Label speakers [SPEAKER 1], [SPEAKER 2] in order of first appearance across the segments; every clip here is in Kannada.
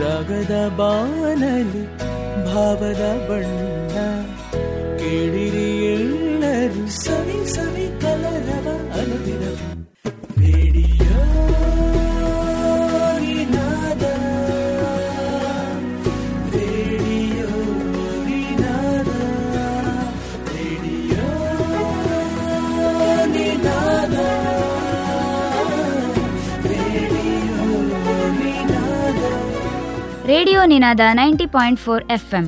[SPEAKER 1] ರಾಗದ ಬಾನಲಿ ಭಾವದ ಬಣ್ಣ ಕೇಳಿರಿ ಎಲ್ಲರೂ ಸವಿ ಸವಿ ಕಲರವ ಅನುದಿನವು. Radio Ninada
[SPEAKER 2] ninety point four F M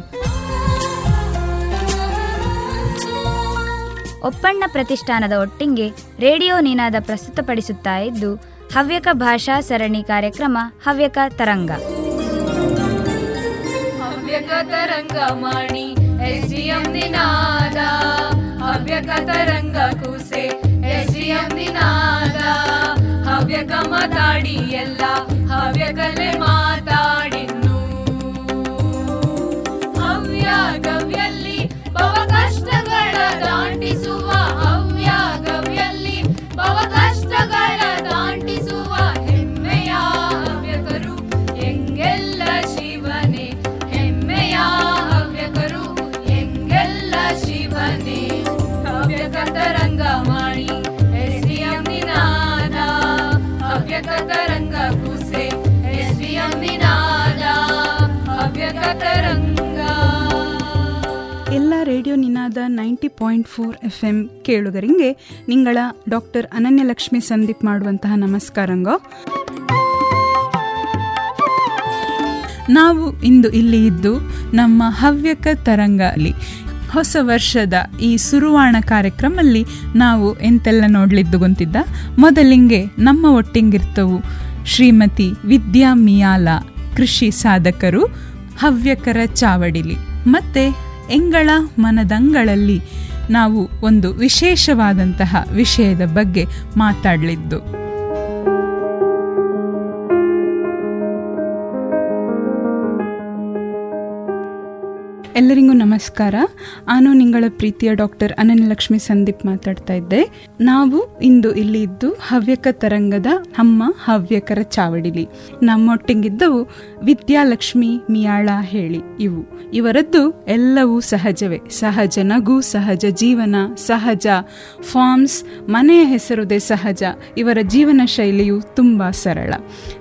[SPEAKER 2] Oppanna ಪ್ರತಿಷ್ಠಾನದ ಒಟ್ಟಿಗೆ ರೇಡಿಯೋ ನಿನಾದ ಪ್ರಸ್ತುತಪಡಿಸುತ್ತಾ ಇದ್ದು, ಹವ್ಯಕ ಭಾಷಾ ಸರಣಿ ಕಾರ್ಯಕ್ರಮ ಹವ್ಯಕ ತರಂಗ.
[SPEAKER 3] ಹವ್ಯಕ ತರಂಗ ಮಾಡಿ ಎಸ್ ನಿನಾದ. ಹವ್ಯಕ ತರಂಗ ಕೂಸೆ ಎಸ್ ನಿನಾದ. ಹವ್ಯಕ ಮಾತಾಡಿ ಎಲ್ಲ, ಹವ್ಯಕಲೆ ಮಾತಾಡಿನ್ನು ತರಂಗ ತರಂಗ
[SPEAKER 4] ಎಲ್ಲ radio Ninada ninety point four F M ಕೇಳುಗರಿಗೆ ನಿಂಗಳ ಡಾಕ್ಟರ್ ಅನನ್ಯಲಕ್ಷ್ಮಿ ಸಂದೀಪ್ ಮಾಡುವಂತಹ ನಮಸ್ಕಾರಂಗ. ನಾವು ಇಂದು ಇಲ್ಲಿ ಇದ್ದು ನಮ್ಮ ಹವ್ಯಕ ತರಂಗಲಿ ಹೊಸ ವರ್ಷದ ಈ ಸುರುವಾಣ ಕಾರ್ಯಕ್ರಮಲ್ಲಿ ನಾವು ಎಂತೆಲ್ಲ ನೋಡ್ಲಿದ್ದು ಗೊತ್ತಿದ್ದ? ಮೊದಲಿಂಗೆ ನಮ್ಮ ಒಟ್ಟಿಂಗಿರ್ತವು ಶ್ರೀಮತಿ ವಿದ್ಯಾ ಮಿಯಾಲ, ಕೃಷಿ ಸಾಧಕರು, ಹವ್ಯಕರ ಚಾವಡಿಲಿ. ಮತ್ತೆ ಎಂಗಳ ಮನದಂಗಳಲ್ಲಿ ನಾವು ಒಂದು ವಿಶೇಷವಾದಂತಹ ವಿಷಯದ ಬಗ್ಗೆ ಮಾತಾಡಲಿದ್ದು. ಎಲ್ಲರಿಗೂ ನಮಸ್ಕಾರ. ನಾನು ನಿಂಗಳ ಪ್ರೀತಿಯ ಡಾಕ್ಟರ್ ಅನನ್ಯಲಕ್ಷ್ಮಿ ಸಂದೀಪ್ ಮಾತಾಡ್ತಾ ಇದ್ದೆ. ನಾವು ಇಂದು ಇಲ್ಲಿ ಇದ್ದು ಹವ್ಯಕ ತರಂಗದ ಅಮ್ಮ ಹವ್ಯಕರ ಚಾವಡಿಲಿ. ನಮ್ಮೊಟ್ಟಿಗಿದ್ದವು ವಿದ್ಯಾಲಕ್ಷ್ಮಿ, ಮಿಯಾಳ, ಹೇಳಿ. ಇವು. ಇವರದ್ದು ಎಲ್ಲವೂ ಸಹಜವೇ. ಸಹಜ ನಗು, ಸಹಜ ಜೀವನ, ಸಹಜ ಫಾರ್ಮ್ಸ್, ಮನೆಯ ಹೆಸರುದೇ ಸಹಜ. ಇವರ ಜೀವನ ಶೈಲಿಯು ತುಂಬ ಸರಳ.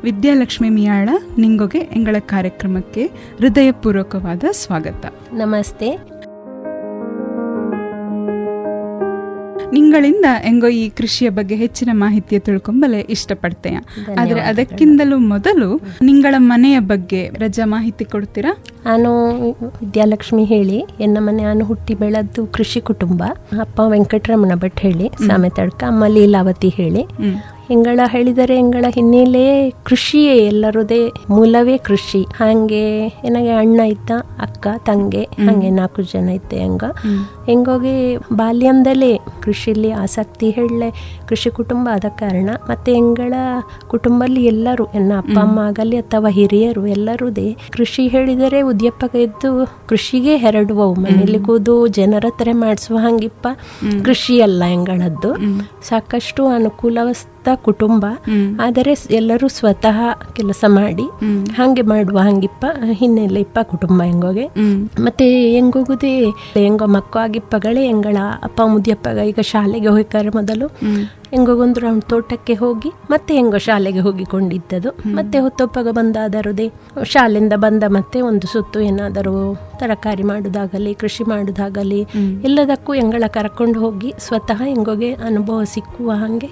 [SPEAKER 4] ವಿದ್ಯಾಲಕ್ಷ್ಮಿ, ಮಿಯಾಳ, ನಿಂಗೊಗೆ, ಎಂಗಳ ಕಾರ್ಯಕ್ರಮಕ್ಕೆ ಹೃದಯಪೂರ್ವಕವಾದ ಸ್ವಾಗತ.
[SPEAKER 5] ನಮಸ್ತೆ.
[SPEAKER 4] ನಿಂಗಳಿಂದ ಹೆಂಗೋ ಈ ಕೃಷಿಯ ಬಗ್ಗೆ ಹೆಚ್ಚಿನ ಮಾಹಿತಿಯ ತಿಳ್ಕೊಂಬಲೆ ಇಷ್ಟಪಡ್ತೇಯ ಆದ್ರೆ ಅದಕ್ಕಿಂತಲೂ ಮೊದಲು ನಿಂಗಳ ಮನೆಯ ಬಗ್ಗೆ ರಜಾ ಮಾಹಿತಿ ಕೊಡ್ತೀರಾ?
[SPEAKER 5] ನಾನು ವಿದ್ಯಾಲಕ್ಷ್ಮಿ ಹೇಳಿ ಎನ್ನ ಮನೆ ನಾನು ಹುಟ್ಟಿ ಬೆಳೆದ್ದು ಕೃಷಿ ಕುಟುಂಬ. ಅಪ್ಪ ವೆಂಕಟರಮಣ ಭಟ್ ಹೇಳಿ ಸಾಮೆತಡ್ಕ ಅಮ್ಮ ಲೀಲಾವತಿ ಹೇಳಿ.
[SPEAKER 4] ಹ್ಮ್
[SPEAKER 5] ಎಂಗಳ ಹೇಳಿದರೆ ಹೆಂಗಳ ಹಿನ್ನೆಲೆ ಕೃಷಿಯೇ ಎಲ್ಲರದೇ, ಮೂಲವೇ ಕೃಷಿ. ಹಾಗೆ ನನಗೆ ಅಣ್ಣ ಇದ್ದ, ಅಕ್ಕ, ತಂಗೆ, ಹಾಗೆ ನಾಲ್ಕು ಜನ ಇದ್ದೆ ಹಂಗ. ಹೆಂಗೋಗಿ ಬಾಲ್ಯಂದಲೇ ಕೃಷಿಲಿ ಆಸಕ್ತಿ ಹೇಳಲೆ ಕೃಷಿ ಕುಟುಂಬ ಆದ ಕಾರಣ ಮತ್ತೆ ಹೆಂಗಳ ಕುಟುಂಬದಲ್ಲಿ ಎಲ್ಲರೂ, ಎನ್ನ ಅಪ್ಪ, ಅಮ್ಮ ಆಗಲಿ ಅಥವಾ ಹಿರಿಯರು ಎಲ್ಲರೂದೇ ಕೃಷಿ ಹೇಳಿದರೆ ಉದ್ಯಪ್ಪ ಎದ್ದು ಕೃಷಿಗೆ ಹೆರಡುವವು. ಮನೆಯಲ್ಲಿ ಕೂದು ಜನರ ಹತ್ರ ಮಾಡಿಸುವ ಹಂಗಿಪ್ಪ ಕೃಷಿ ಅಲ್ಲ ಎಂಗಳದ್ದು. ಸಾಕಷ್ಟು ಅನುಕೂಲವಸ್ಥ ಕುಟುಂಬ ಆದರೆ ಎಲ್ಲರೂ ಸ್ವತಃ ಕೆಲಸ ಮಾಡಿ ಹಾಗೆ ಮಾಡುವ ಹಂಗಿಪ್ಪ ಹಿನ್ನೆಲೆ ಇಪ್ಪ ಕುಟುಂಬ ಹೆಂಗೋಗೆ. ಮತ್ತೆ ಹೆಂಗೋಗುದೇ? ಹೆಂಗೋ ಮಕ್ಕ ಆಗಿಪ್ಪಗಳೇ ಹೆಂಗಳ ಅಪ್ಪ ಮುದಿಯಪ್ಪಗ ಈಗ ಶಾಲೆಗೆ ಹೋಗ್ತಾರೆ ಮೊದಲು. ಹೆಂಗೋಗೊಂದು ರೌಂಡ್ ತೋಟಕ್ಕೆ ಹೋಗಿ ಮತ್ತೆ ಹೆಂಗೋ ಶಾಲೆಗೆ ಹೋಗಿಕೊಂಡಿದ್ದದು. ಮತ್ತೆ ಹೊತ್ತೊಪ್ಪಗ ಬಂದಾದರುದೇ ಶಾಲೆಯಿಂದ ಬಂದ ಮತ್ತೆ ಒಂದು ಸುತ್ತು ಏನಾದರೂ ತರಕಾರಿ ಮಾಡುದಾಗಲಿ ಕೃಷಿ ಮಾಡುದಾಗಲಿ ಎಲ್ಲದಕ್ಕೂ ಹೆಂಗಳ ಕರ್ಕೊಂಡು ಹೋಗಿ ಸ್ವತಃ ಹೆಂಗೋಗೆ ಅನುಭವ ಸಿಕ್ಕುವ ಹಾಗೆ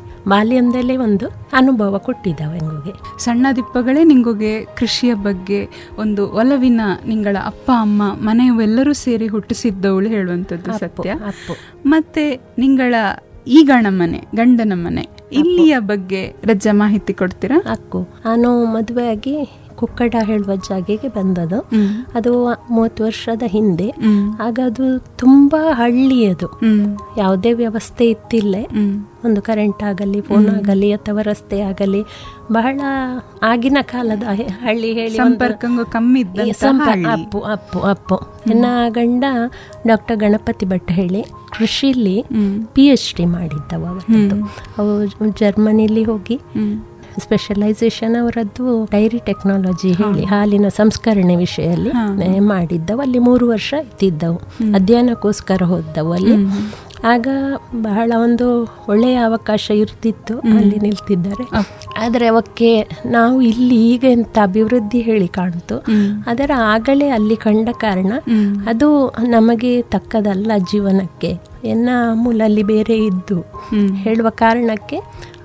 [SPEAKER 5] ಬಾಲ್ಯಂದಲೇ ಒಂದು ಅನುಭವ ಕೊಟ್ಟಿದ್ದಾವೆ ನಿಮಗೆ
[SPEAKER 4] ಸಣ್ಣ ದಿಪ್ಪಗಳೇ ನಿಮಗೆ ಕೃಷಿಯ ಬಗ್ಗೆ ಒಂದು ಒಲವಿನ ನಿಂಗಳ ಅಪ್ಪ ಅಮ್ಮ ಮನೆಯವೆಲ್ಲರೂ ಸೇರಿ ಹುಟ್ಟಿಸಿದ್ದವಳು ಹೇಳುವಂಥದ್ದು ಸತ್ಯ. ಮತ್ತೆ ನಿಂಗಳ ಈಗಣ ಮನೆ ಗಂಡನ ಮನೆ ಇಲ್ಲಿಯ ಬಗ್ಗೆ ರಜಾ ಮಾಹಿತಿ ಕೊಡ್ತೀರಾ?
[SPEAKER 5] ಅಕ್ಕು. ನಾನು ಮದುವೆಯಾಗಿ ಕುಕ್ಕಡ ಹೇಳುವ ಜಾಗೆಗೆ ಬಂದದು. ಅದು ಮೂವತ್ತು ವರ್ಷದ ಹಿಂದೆ. ಆಗ ಅದು ತುಂಬಾ ಹಳ್ಳಿ ಅದು ಯಾವುದೇ ವ್ಯವಸ್ಥೆ ಇತ್ತಿಲ್ಲ. ಒಂದು ಕರೆಂಟ್ ಆಗಲಿ ಫೋನ್ ಆಗಲಿ ಅಥವಾ ರಸ್ತೆ ಆಗಲಿ ಬಹಳ ಆಗಿನ ಕಾಲದ ಹಳ್ಳಿ ಹೇಳಿ
[SPEAKER 4] ಸಂಪರ್ಕ ಕಮ್ಮಿ.
[SPEAKER 5] ಅಪ್ಪು ಅಪ್ಪು ಅಪ್ಪು. ನನ್ನ ಗಂಡ ಡಾಕ್ಟರ್ ಗಣಪತಿ ಭಟ್ ಹೇಳಿ ಕೃಷಿಲಿ ಪಿ ಎಚ್ ಡಿ ಮಾಡಿದ್ದವ ಅವತ್ತು ಅವು ಜರ್ಮನಿಲಿ ಹೋಗಿ ಸ್ಪೆಷಲೈಸೇಷನ್ ಅವರದ್ದು ಡೈರಿ ಟೆಕ್ನಾಲಜಿ ಹೇಳಿ ಹಾಲಿನ ಸಂಸ್ಕರಣೆ ವಿಷಯದಲ್ಲಿ ಮಾಡಿದ್ದವು. ಅಲ್ಲಿ ಮೂರು ವರ್ಷ ಇದ್ದಿದ್ದವು. ಅಧ್ಯಯನಕ್ಕೋಸ್ಕರ ಹೋದ್ದವು ಅಲ್ಲಿ. ಆಗ ಬಹಳ ಒಂದು ಒಳ್ಳೆಯ ಅವಕಾಶ ಇರ್ತಿತ್ತು ಅಲ್ಲಿ ನಿಲ್ತಿದ್ದಾರೆ. ಆದರೆ ಅವಕ್ಕೆ ನಾವು ಇಲ್ಲಿ ಈಗ ಎಂತ ಅಭಿವೃದ್ಧಿ ಹೇಳಿ ಕಾಣ್ತು. ಅದರ ಆಗಲೇ ಅಲ್ಲಿ ಕಂಡ ಕಾರಣ ಅದು ನಮಗೆ ತಕ್ಕದಲ್ಲ ಜೀವನಕ್ಕೆ. ಎನ್ನ ಮೂಲಲ್ಲಿ ಬೇರೆ ಇದ್ದು ಹೇಳುವ ಕಾರಣಕ್ಕೆ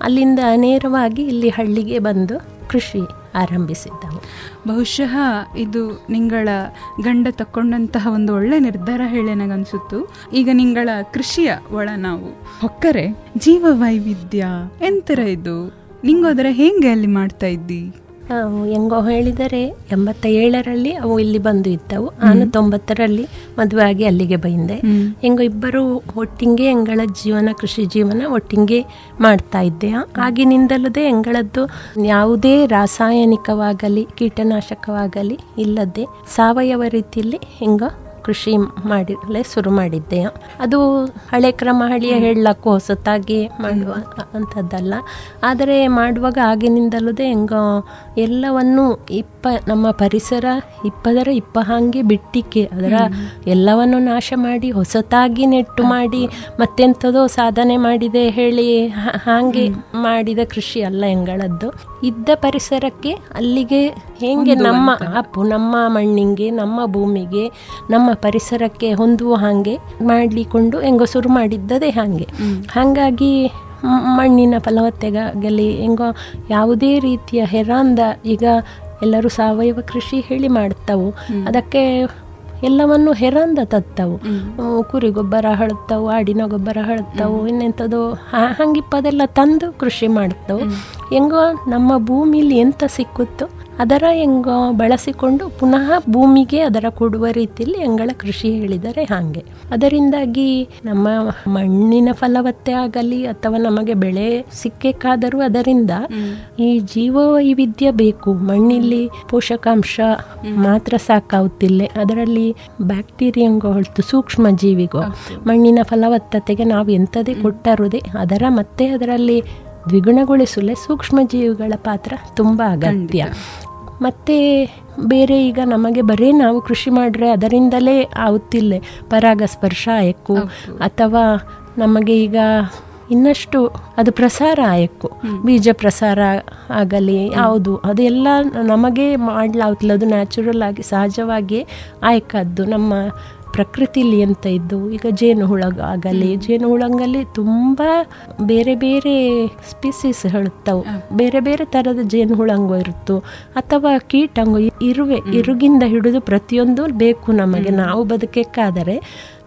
[SPEAKER 5] ಅಲ್ಲಿಂದ ನೇರವಾಗಿ ಇಲ್ಲಿ ಹಳ್ಳಿಗೆ ಬಂದು ಕೃಷಿ ಆರಂಭಿಸಿದ್ದವು.
[SPEAKER 4] ಬಹುಶಃ ಇದು ನಿಂಗಳ ಗಂಡ ತಕ್ಕೊಂಡಂತಹ ಒಂದು ಒಳ್ಳೆ ನಿರ್ಧಾರ ಹೇಳಿ ನನಗನ್ಸುತ್ತು. ಈಗ ನಿಂಗಳ ಕೃಷಿಯ ಒಳ ನಾವು. ಹೊಕ್ಕರೆ ಜೀವ ವೈವಿಧ್ಯ ಎಂತರ ಇದು? ನಿಂಗು ಅದರ ಹೆಂಗೆ ಅಲ್ಲಿ ಮಾಡ್ತಾ ಇದ್ದಿ?
[SPEAKER 5] ಹೆಂಗೋ ಹೇಳಿದರೆ ಎಂಬತ್ತ ಏಳರಲ್ಲಿ ಅವು ಇಲ್ಲಿ ಬಂದು ಇದ್ದವು. ನಾನು ತೊಂಬತ್ತರಲ್ಲಿ ಮದುವೆ ಆಗಿ ಅಲ್ಲಿಗೆ ಬಂದೆ. ಹೆಂಗೋ ಇಬ್ಬರು ಒಟ್ಟಿಂಗೆ ಹೆಂಗಳ ಜೀವನ ಕೃಷಿ ಜೀವನ ಒಟ್ಟಿಗೆ ಮಾಡ್ತಾ ಇದ್ದೆ. ಆಗಿನಿಂದಲದೇ ಹೆಂಗಳದ್ದು ಯಾವುದೇ ರಾಸಾಯನಿಕವಾಗಲಿ ಕೀಟನಾಶಕವಾಗಲಿ ಇಲ್ಲದೆ ಸಾವಯವ ರೀತಿಯಲ್ಲಿ ಹೆಂಗೋ ಕೃಷಿ ಮಾಡಲೇ ಶುರು ಮಾಡಿದ್ದೆ. ಅದು ಹಳೆ ಕ್ರಮ ಹಳಿಯ ಹೇಳಕ್ಕೂ ಹೊಸತಾಗಿ ಮಾಡುವ ಅಂಥದ್ದಲ್ಲ. ಆದರೆ ಮಾಡುವಾಗ ಆಗಿನಿಂದಲದೇ ಹೆಂಗೋ ಎಲ್ಲವನ್ನು ಇಪ್ಪ ನಮ್ಮ ಪರಿಸರ ಇಪ್ಪದರ ಇಪ್ಪ ಹಾಗೆ ಬಿಟ್ಟಿಕ್ಕೆ ಅದರ ಎಲ್ಲವನ್ನು ನಾಶ ಮಾಡಿ ಹೊಸತಾಗಿ ನೆಟ್ಟು ಮಾಡಿ ಮತ್ತೆಂಥದೋ ಸಾಧನೆ ಮಾಡಿದೆ ಹೇಳಿ ಹಾಗೆ ಮಾಡಿದ ಕೃಷಿ ಅಲ್ಲ ಹೆಂಗಳದ್ದು. ಇದ್ದ ಪರಿಸರಕ್ಕೆ ಅಲ್ಲಿಗೆ ಹೇಗೆ ನಮ್ಮ ಅಪ್ಪು ನಮ್ಮ ಮಣ್ಣಿಗೆ ನಮ್ಮ ಭೂಮಿಗೆ ನಮ್ಮ ಪರಿಸರಕ್ಕೆ ಹೊಂದುವ ಹಾಗೆ ಮಾಡಲಿಕೊಂಡು ಹೆಂಗೋ ಶುರು ಮಾಡಿದ್ದದೇ ಹಾಗೆ. ಹಾಗಾಗಿ ಮಣ್ಣಿನ ಫಲವತ್ತೆಗಾಗಲಿ ಹೆಂಗೋ ಯಾವುದೇ ರೀತಿಯ ಹೆರಾಂದ ಈಗ ಎಲ್ಲರೂ ಸಾವಯವ ಕೃಷಿ ಹೇಳಿ ಮಾಡ್ತಾವು. ಅದಕ್ಕೆ ಎಲ್ಲವನ್ನು ಹೆರಾಂದ ತತ್ತವು. ಕುರಿ ಗೊಬ್ಬರ ಹಳುತ್ತವು ಆಡಿನ ಗೊಬ್ಬರ ಹಳುತ್ತವು ಇನ್ನೆಂಥದ್ದು ಹಂಗಿಪ್ಪದೆಲ್ಲ ತಂದು ಕೃಷಿ ಮಾಡ್ತವು. ಹೆಂಗೋ ನಮ್ಮ ಭೂಮಿಲಿ ಎಂತ ಸಿಕ್ಕುತ್ತೋ ಅದರ ಹೆಂಗ ಬಳಸಿಕೊಂಡು ಪುನಃ ಭೂಮಿಗೆ ಅದರ ಕೊಡುವ ರೀತಿಯಲ್ಲಿ ಎಂಗಳ ಕೃಷಿ ಹೇಳಿದರೆ ಹಾಗೆ. ಅದರಿಂದಾಗಿ ನಮ್ಮ ಮಣ್ಣಿನ ಫಲವತ್ತೆ ಆಗಲಿ ಅಥವಾ ನಮಗೆ ಬೆಳೆ ಸಿಕ್ಕಬೇಕಾದರೂ ಅದರಿಂದ ಈ ಜೀವ ವೈವಿಧ್ಯ ಬೇಕು. ಮಣ್ಣಿಲ್ಲಿ ಪೋಷಕಾಂಶ ಮಾತ್ರ ಸಾಕಾಗುತ್ತಿಲ್ಲ. ಅದರಲ್ಲಿ ಬ್ಯಾಕ್ಟೀರಿಯಂಗೋ ಹೊಳ್ತು ಸೂಕ್ಷ್ಮ ಜೀವಿಗೋ ಮಣ್ಣಿನ ಫಲವತ್ತತೆಗೆ ನಾವು ಎಂಥದೇ ಕೊಟ್ಟರುದೇ ಅದರ ಮತ್ತೆ ಅದರಲ್ಲಿ ದ್ವಿಗುಣಗೊಳಿಸಲೇ ಸೂಕ್ಷ್ಮ ಜೀವಿಗಳ ಪಾತ್ರ ತುಂಬ ಅಗತ್ಯ. ಮತ್ತು ಬೇರೆ ಈಗ ನಮಗೆ ಬರೀ ನಾವು ಕೃಷಿ ಮಾಡಿದ್ರೆ ಅದರಿಂದಲೇ ಆಗುತ್ತಿಲ್ಲ ಪರಾಗಸ್ಪರ್ಶ ಆಯಕ್ಕು ಅಥವಾ ನಮಗೆ ಈಗ ಇನ್ನಷ್ಟು ಅದು ಪ್ರಸಾರ ಆಯಕ್ಕು ಬೀಜ ಪ್ರಸಾರ ಆಗಲಿ ಯಾವುದು ಅದೆಲ್ಲ ನಮಗೆ ಮಾಡ್ಲಾಗ್ತಿಲ್ಲ ಅದು ನ್ಯಾಚುರಲ್ ಆಗಿ ಸಹಜವಾಗಿ ಆಯ್ಕದ್ದು ನಮ್ಮ ಪ್ರಕೃತಿಲಿ ಅಂತ ಇದ್ದು ಈಗ ಜೇನು ಹುಳಗಾಗಲಿ ಆಗಲಿ ಜೇನು ಹುಳಂಗಲ್ಲಿ ತುಂಬ ಬೇರೆ ಬೇರೆ ಸ್ಪೀಸೀಸ್ ಹೇಳುತ್ತವು ಬೇರೆ ಬೇರೆ ಥರದ ಜೇನು ಹುಳಂಗು ಇರುತ್ತು. ಅಥವಾ ಕೀಟಂಗು ಇರುವೆ ಇರುಗಿಂದ ಹಿಡಿದು ಪ್ರತಿಯೊಂದು ಬೇಕು ನಮಗೆ. ನಾವು ಬದುಕಕ್ಕಾದರೆ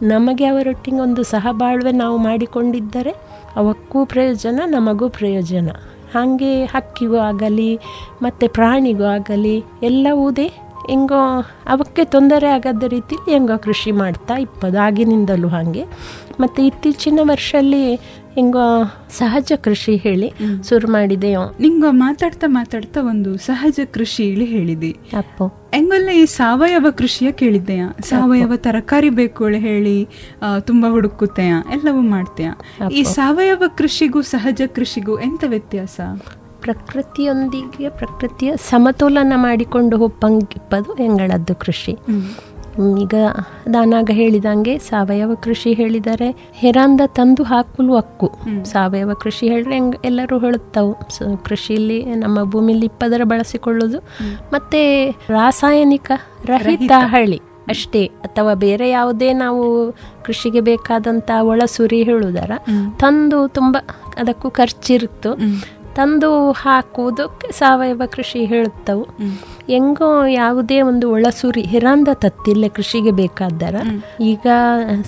[SPEAKER 5] ನಮಗೆ ಅವರೊಟ್ಟಿಗೆ ಒಂದು ಸಹಬಾಳ್ವೆ ನಾವು ಮಾಡಿಕೊಂಡಿದ್ದರೆ ಅವಕ್ಕೂ ಪ್ರಯೋಜನ ನಮಗೂ ಪ್ರಯೋಜನ. ಹಾಗೆ ಹಕ್ಕಿಗೂ ಆಗಲಿ ಮತ್ತು ಪ್ರಾಣಿಗೂ ಆಗಲಿ ಎಲ್ಲವುದೇ ಹೆಂಗೋ ಅವಕ್ಕೆ ತೊಂದರೆ ಆಗದ ರೀತಿಲಿ ಹೆಂಗೋ ಕೃಷಿ ಮಾಡ್ತಾ ಇಪ್ಪದು ಆಗಿನಿಂದಲೂ ಹಾಗೆ. ಮತ್ತು ಇತ್ತೀಚಿನ ವರ್ಷಲ್ಲಿ ಹೆಂಗೋ ಸಹಜ ಕೃಷಿ ಹೇಳಿ ಶುರು ಮಾಡಿದೆಯೋ?
[SPEAKER 4] ನಿಂಗ ಮಾತಾಡ್ತಾ ಮಾತಾಡ್ತಾ ಒಂದು ಸಹಜ ಕೃಷಿ ಹೇಳಿ ಹೇಳಿದಿ.
[SPEAKER 5] ಅಪ್ಪು.
[SPEAKER 4] ಹೆಂಗಲ್ಲ ಈ ಸಾವಯವ ಕೃಷಿಯ ಕೇಳಿದ್ದೆಯ ಸಾವಯವ ತರಕಾರಿ ಬೇಕು ಹೇಳಿ ತುಂಬಾ ಹುಡುಕುತ್ತೆಯ? ಎಲ್ಲವೂ ಮಾಡ್ತೆಯ? ಈ ಸಾವಯವ ಕೃಷಿಗೂ ಸಹಜ ಕೃಷಿಗೂ ಎಂತ ವ್ಯತ್ಯಾಸ?
[SPEAKER 5] ಪ್ರಕೃತಿಯೊಂದಿಗೆ ಪ್ರಕೃತಿಯ ಸಮತೋಲನ ಮಾಡಿಕೊಂಡು ಹೋಗಂಗಿಪ್ಪದು ಎಂಗಳದ್ದು ಕೃಷಿ. ಈಗ ದಾನಾಗ ಹೇಳಿದಂಗೆ ಸಾವಯವ ಕೃಷಿ ಹೇಳಿದರೆ ಹೆರಾಂದ ತಂದು ಹಾಕಲು ಹಕ್ಕು. ಸಾವಯವ ಕೃಷಿ ಹೇಳಿದ್ರೆ ಹೆಂಗ್ ಎಲ್ಲರೂ ಹೇಳುತ್ತವು. ಕೃಷಿಯಲ್ಲಿ ನಮ್ಮ ಭೂಮಿಲಿ ಇಪ್ಪದರ ಬಳಸಿಕೊಳ್ಳುವುದು ಮತ್ತೆ ರಾಸಾಯನಿಕ ರಹಿತ ಹಳ್ಳಿ ಅಷ್ಟೇ. ಅಥವಾ ಬೇರೆ ಯಾವುದೇ ನಾವು ಕೃಷಿಗೆ ಬೇಕಾದಂತ ಒಳಸುರಿ ಹೇಳುದರ ತಂದು ತುಂಬ ಅದಕ್ಕೂ ಖರ್ಚಿರುತ್ತು. ತಂದು ಹಾಕುವುದಕ್ಕೆ ಸಾವಯವ ಕೃಷಿ ಹೇಳುತ್ತವು. ಹೆಂಗೋ ಯಾವುದೇ ಒಂದು ಒಳಸುರಿ ಹಿರಾಂದ ತತ್ತಿಲ್ಲ ಕೃಷಿಗೆ ಬೇಕಾದರ ಈಗ